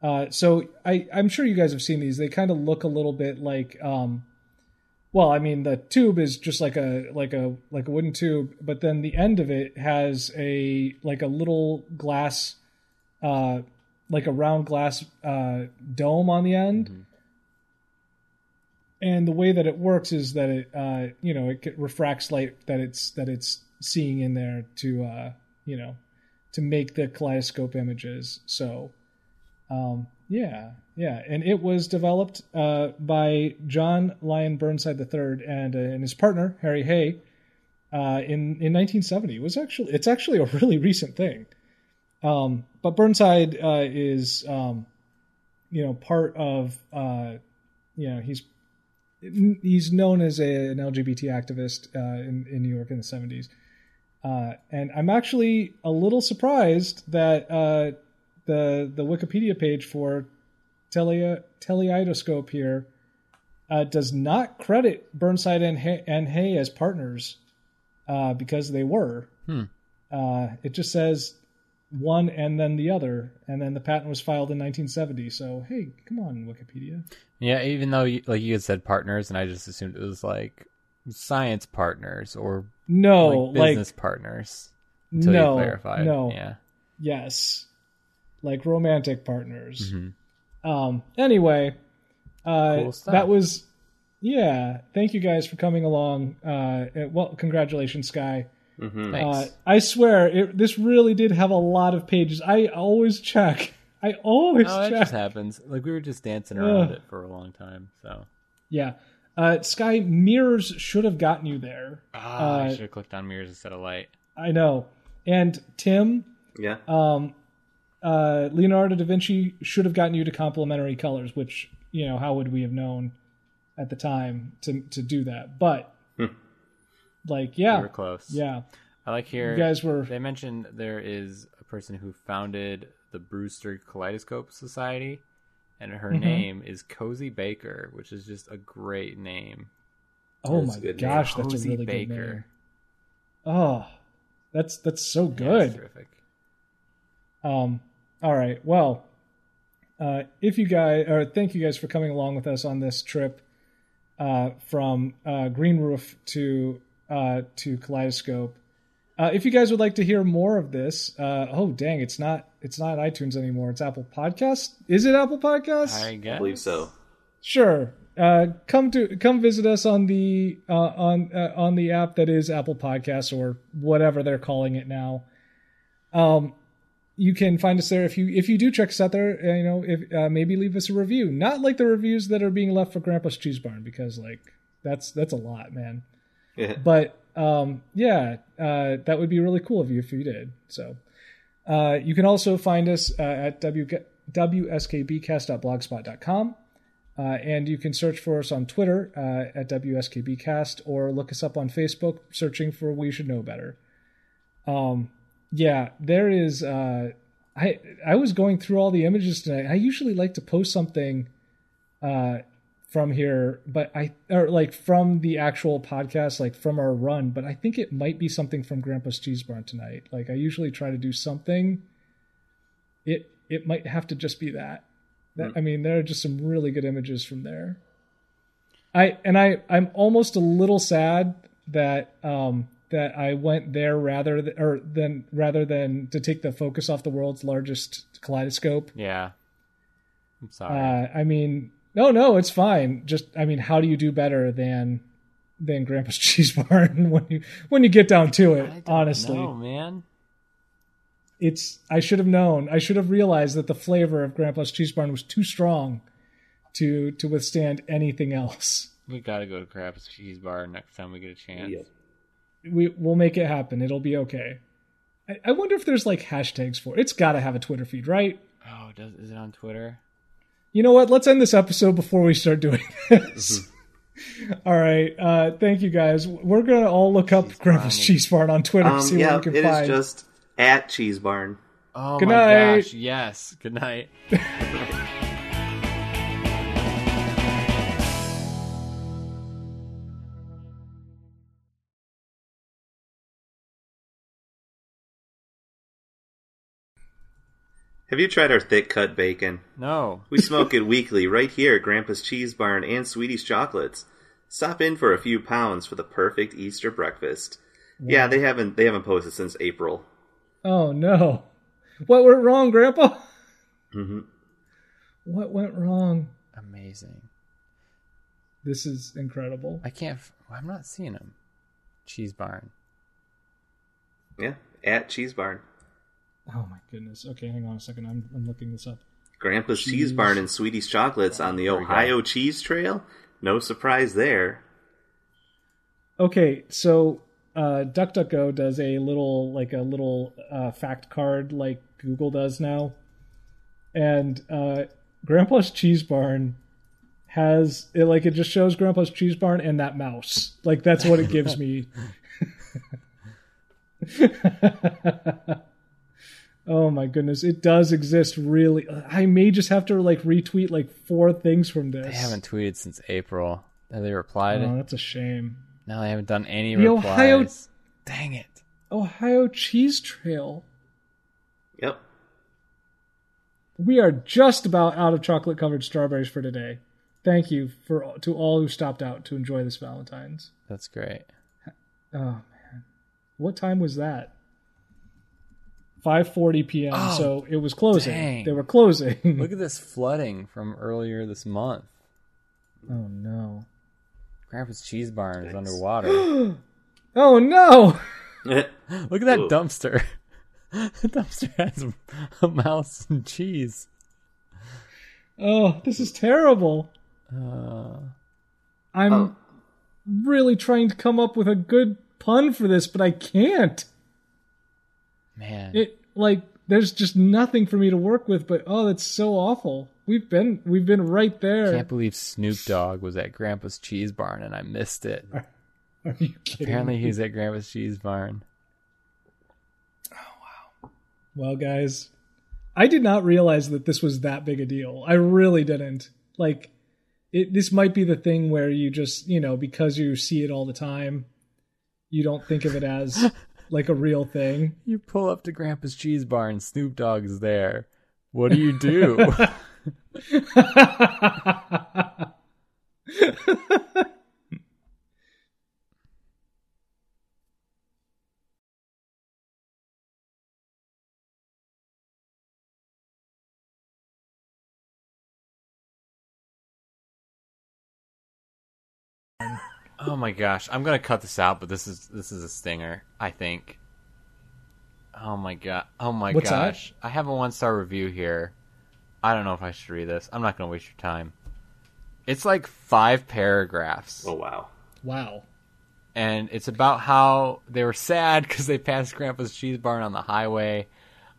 Uh, so I, I'm sure you guys have seen these. They kind of look a little bit like, um, well, I mean, the tube is just like a like a like a wooden tube, but then the end of it has a like a little glass, uh, like a round glass uh, dome on the end. And the way that it works is that it, uh, you know, it refracts light that it's that it's seeing in there to, uh, you know, to make the kaleidoscope images. So, um, yeah, yeah, and it was developed uh, by John Lyon Burnside III and uh, and his partner Harry Hay uh, in in 1970. It was actually it's actually a really recent thing. Um, but Burnside uh, is um, you know part of uh, you know he's he's known as a, an LGBT activist uh, in in New York in the 70s. Uh, and I'm actually a little surprised that the the Wikipedia page for tele teleidoscope here uh, does not credit Burnside and Hay, and Hay as partners uh, because they were. Hmm. Uh, it just says one and then the other, and then the patent was filed in 1970. So hey, come on, Wikipedia. Yeah, even though you, like you had said partners, and I just assumed it was like science partners or No, like like, business partners. Until no, you clarified. no, Yeah. yes, like romantic partners. Mhm. Um. Anyway, uh, Cool that was yeah. Thank you guys for coming along. Uh, well, congratulations, Sky. hmm Thanks. Uh, I swear, it, this really did have a lot of pages. I always check. I always oh, that check. just happens. Like we were just dancing around Ugh. it for a long time. So Yeah. Uh, Sky mirrors should have gotten you there. ah, I Uh, should have clicked on mirrors instead of light. I know. And Tim, Yeah. um, uh, Leonardo da Vinci should have gotten you to complementary colors, which you know how would we have known at the time to to do that? But like, yeah, We yeah, were close. yeah, I like here. you guys were. They mentioned there is a person who founded the Brewster Kaleidoscope Society, and her Mhm. name is Cozy Baker, which is just a great name. Oh That's my a gosh, name. that's a Cozy really Baker. good name. Oh, that's that's so Yeah, it's good. terrific. Um, all right. Well, uh, if you guys, or thank you guys for coming along with us on this trip uh, from uh, Green Roof to uh, to Kaleidoscope. Uh, if you guys would like to hear more of this, uh, oh dang, it's not it's not iTunes anymore. It's Apple Podcast. Is it Apple Podcasts? I I believe so. Sure. Uh, come to come visit us on the uh, on uh, on the app that is Apple Podcasts or whatever they're calling it now. Um, you can find us there if you if you do check us out there. uh, You know, if uh, maybe leave us a review. Not like the reviews that are being left for Grandpa's Cheese Barn because like that's that's a lot, man. Yeah. But um, yeah, uh, that would be really cool of you if you did. So uh, you can also find us uh, at w- wskbcast.blogspot.com. Uh, and you can search for us on Twitter uh, at WSKBcast or look us up on Facebook searching for We Should Know Better. Um, yeah, there is. Uh, I I was going through all the images tonight. I usually like to post something uh, from here, but I or like from the actual podcast, like from our run. But I think it might be something from Grandpa's Cheese Barn tonight. Like I usually try to do something. It it might have to just be that. That, I mean, there are just some really good images from there. I and I I'm almost a little sad that um that I went there rather th- or than rather than to take the focus off the world's largest kaleidoscope. Yeah. I'm sorry. Uh, I mean, no, no, it's fine. Just I mean, how do you do better than than Grandpa's Cheese Barn when you when you get down to it? I don't honestly, know, man. it's I should have known. I should have realized that the flavor of Grandpa's Cheese Barn was too strong to to withstand anything else. We gotta go to Crab's Cheese Bar next time we get a chance. Yep. We we'll make it happen. It'll be okay. I, I wonder if there's like hashtags for it. It's got to have a Twitter feed, right? Oh, does is it on Twitter? You know what? Let's end this episode before we start doing this. all right. Uh, thank you guys. We're gonna all look up Grandpa's Cheese Barn on Twitter. Um, see yeah, what we it can is find. just at Cheese Barn. Oh Good my night. gosh! Yes. Good night. Have you tried our thick cut bacon? No. We smoke it weekly right here at Grandpa's Cheese Barn and Sweetie's Chocolates. Stop in for a few pounds for the perfect Easter breakfast. Yeah, they haven't they haven't posted since April. Oh no! What went wrong, Grandpa? hmm What went wrong? Amazing. This is incredible. I can't. f- I'm not seeing him. Cheese Barn. Yeah, at Cheese Barn. Oh my goodness. Okay, hang on a second. I'm I'm looking this up. Grandpa's Cheese Cheese. Barn and Sweetie's Chocolates on the There we go. Ohio Cheese Trail. No surprise there. Okay, so uh, DuckDuckGo does a little like a little uh, fact card like Google does now, and uh, Grandpa's Cheese Barn has it like it just shows Grandpa's Cheese Barn and that mouse. Like that's what it gives me. oh my goodness, it does exist. Really, I may just have to like retweet like four things from this. They haven't tweeted since April. Have they replied? Oh, that's a shame. no, they haven't done any The replies. Ohio- Dang it! Ohio Cheese Trail. Yep. We are just about out of chocolate covered strawberries for today. Thank you for to all who stopped out to enjoy this Valentine's. That's great. Oh man, what time was that? 5:40 p.m. Oh, so it was closing. dang. They were closing. Look at this flooding from earlier this month. oh no. Grandpa's Cheese Barn is underwater. Oh no. Look at that Ooh. dumpster. the dumpster has a mouse and cheese. Oh, this is terrible. Uh, I'm Oh. really trying to come up with a good pun for this, but I can't. Man, it like there's just nothing for me to work with but oh that's so awful we've been we've been right there I can't believe Snoop Dogg was at Grandpa's Cheese Barn and I missed it. are you kidding Apparently, me? he's at Grandpa's Cheese Barn. Oh wow! Well guys i did not realize that this was that big a deal i really didn't like it this might be the thing where you just you know because you see it all the time you don't think of it as like a real thing You pull up to Grandpa's Cheese Barn, Snoop Dogg's there. What do you do? oh my gosh, I'm gonna cut this out, but this is this is a stinger. I think. Oh my god! Oh my What's that? gosh! I have a one star review here. I don't know if I should read this. I'm not gonna waste your time. It's like five paragraphs, oh wow. wow and it's about how they were sad because they passed Grandpa's Cheese Barn on the highway.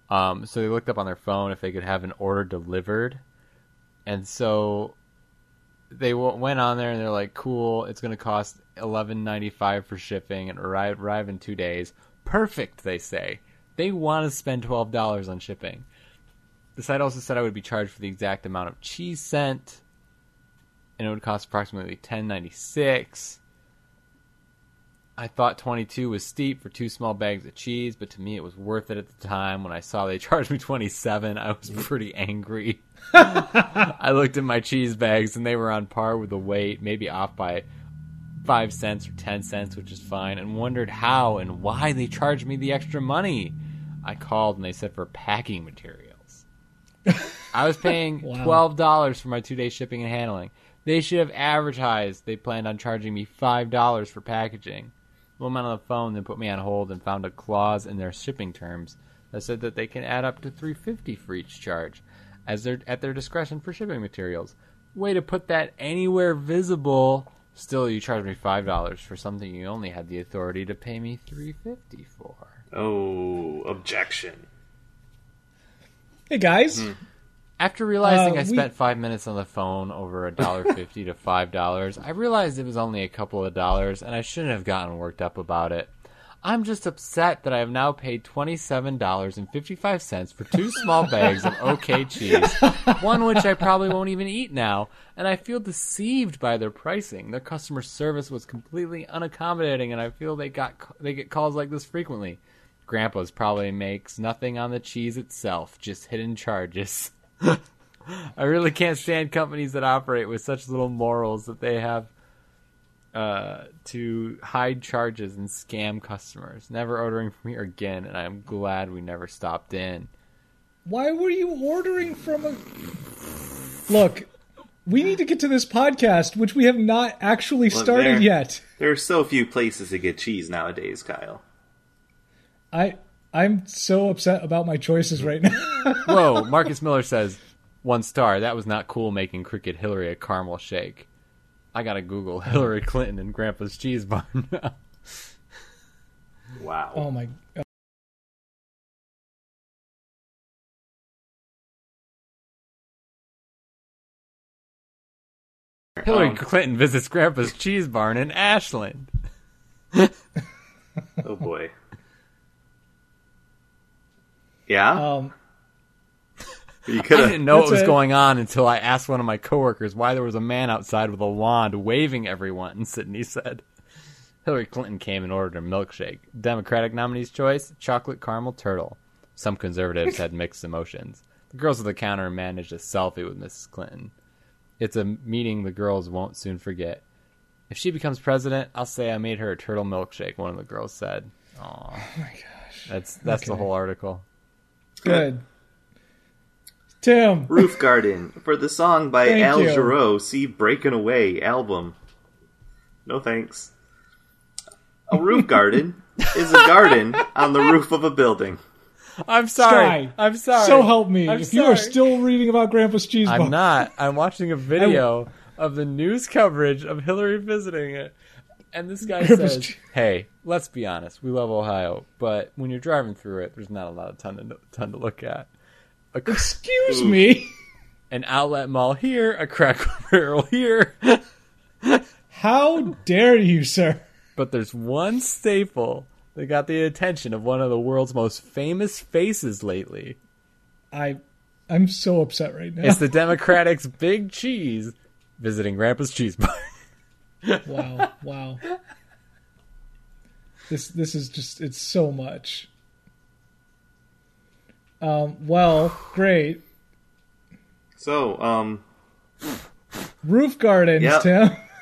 Um, so they looked up on their phone if they could have an order delivered, and so they went on there and they're like, "Cool, it's going to cost eleven ninety five for shipping and arrive arrive in two days." Perfect, they say. They want to spend twelve dollars on shipping. The site also said I would be charged for the exact amount of cheese sent, and it would cost approximately ten ninety six. I thought 22 was steep for two small bags of cheese, but to me it was worth it at the time. When I saw they charged me 27, I was pretty angry. I looked at my cheese bags and they were on par with the weight, maybe off by 5 cents or 10 cents, which is fine, and wondered how and why they charged me the extra money. I called and they said for packing materials. I was paying Wow. $12 for my two day shipping and handling. They should have advertised they planned on charging me $5 for packaging. The woman on the phone then put me on hold and found a clause in their shipping terms that said that they can add up to 350 for each charge as their at their discretion for shipping materials. Way to put that anywhere visible. Still you charge me $5 for something you only had the authority to pay me 350 for. Oh, objection. Hey guys, hmm. After realizing Uh, I we- spent five minutes on the phone over a dollar fifty to five dollars, I realized it was only a couple of dollars, and I shouldn't have gotten worked up about it. I'm just upset that I have now paid twenty-seven dollars and fifty-five cents for two small bags of OK cheese, one which I probably won't even eat now, and I feel deceived by their pricing. Their customer service was completely unaccommodating, and I feel they got they get calls like this frequently. Grandpa's probably makes nothing on the cheese itself, just hidden charges. I really can't stand companies that operate with such little morals that they have uh, to hide charges and scam customers. Never ordering from here again, and I'm glad we never stopped in. why were you ordering from a? Look, we need to get to this podcast, which we have not actually Well, started there- yet. There are so few places to get cheese nowadays, Kyle. I I'm so upset about my choices right now. Whoa, Marcus Miller says, one star. That was not cool making Cricket Hillary a caramel shake. I gotta Google Hillary Clinton and Grandpa's cheese barn now. Wow. oh my. God. Hillary Um, Clinton visits Grandpa's cheese barn in Ashland. Oh boy. Yeah, Um, you I could have. didn't know what was it. going on until I asked one of my coworkers why there was a man outside with a wand waving everyone, And Sydney said. Hillary Clinton came and ordered a milkshake. Democratic nominee's choice, chocolate caramel turtle. Some conservatives had mixed emotions. The girls at the counter managed a selfie with Mrs. Clinton. It's a meeting the girls won't soon forget. If she becomes president, I'll say I made her a turtle milkshake, one of the girls said. Aw. oh my gosh. That's that's the whole article. Good. Tim. Roof Garden for the song by Thank Al you. Jarreau, see Breaking Away album. No thanks. A roof garden is a garden on the roof of a building. I'm sorry. Sky, I'm sorry. So help me. I'm if you are sorry. still reading about Grandpa's cheese I'm bar, not. I'm watching a video of the news coverage of Hillary visiting it. And this guy Grandpa's says, che- "Hey, let's be honest. We love Ohio, but when you're driving through it, there's not a lot of ton to ton to look at. A, Excuse me. an outlet mall here, a crack Barrel here, How dare you, sir? but there's one staple that got the attention of one of the world's most famous faces lately. I, I'm so upset right now. It's the Democrats' Big Cheese visiting Grandpa's Cheese Bar." wow, wow. This this is just it's so much. Um, well, great. So, um, Roof gardens, Yep. Tim.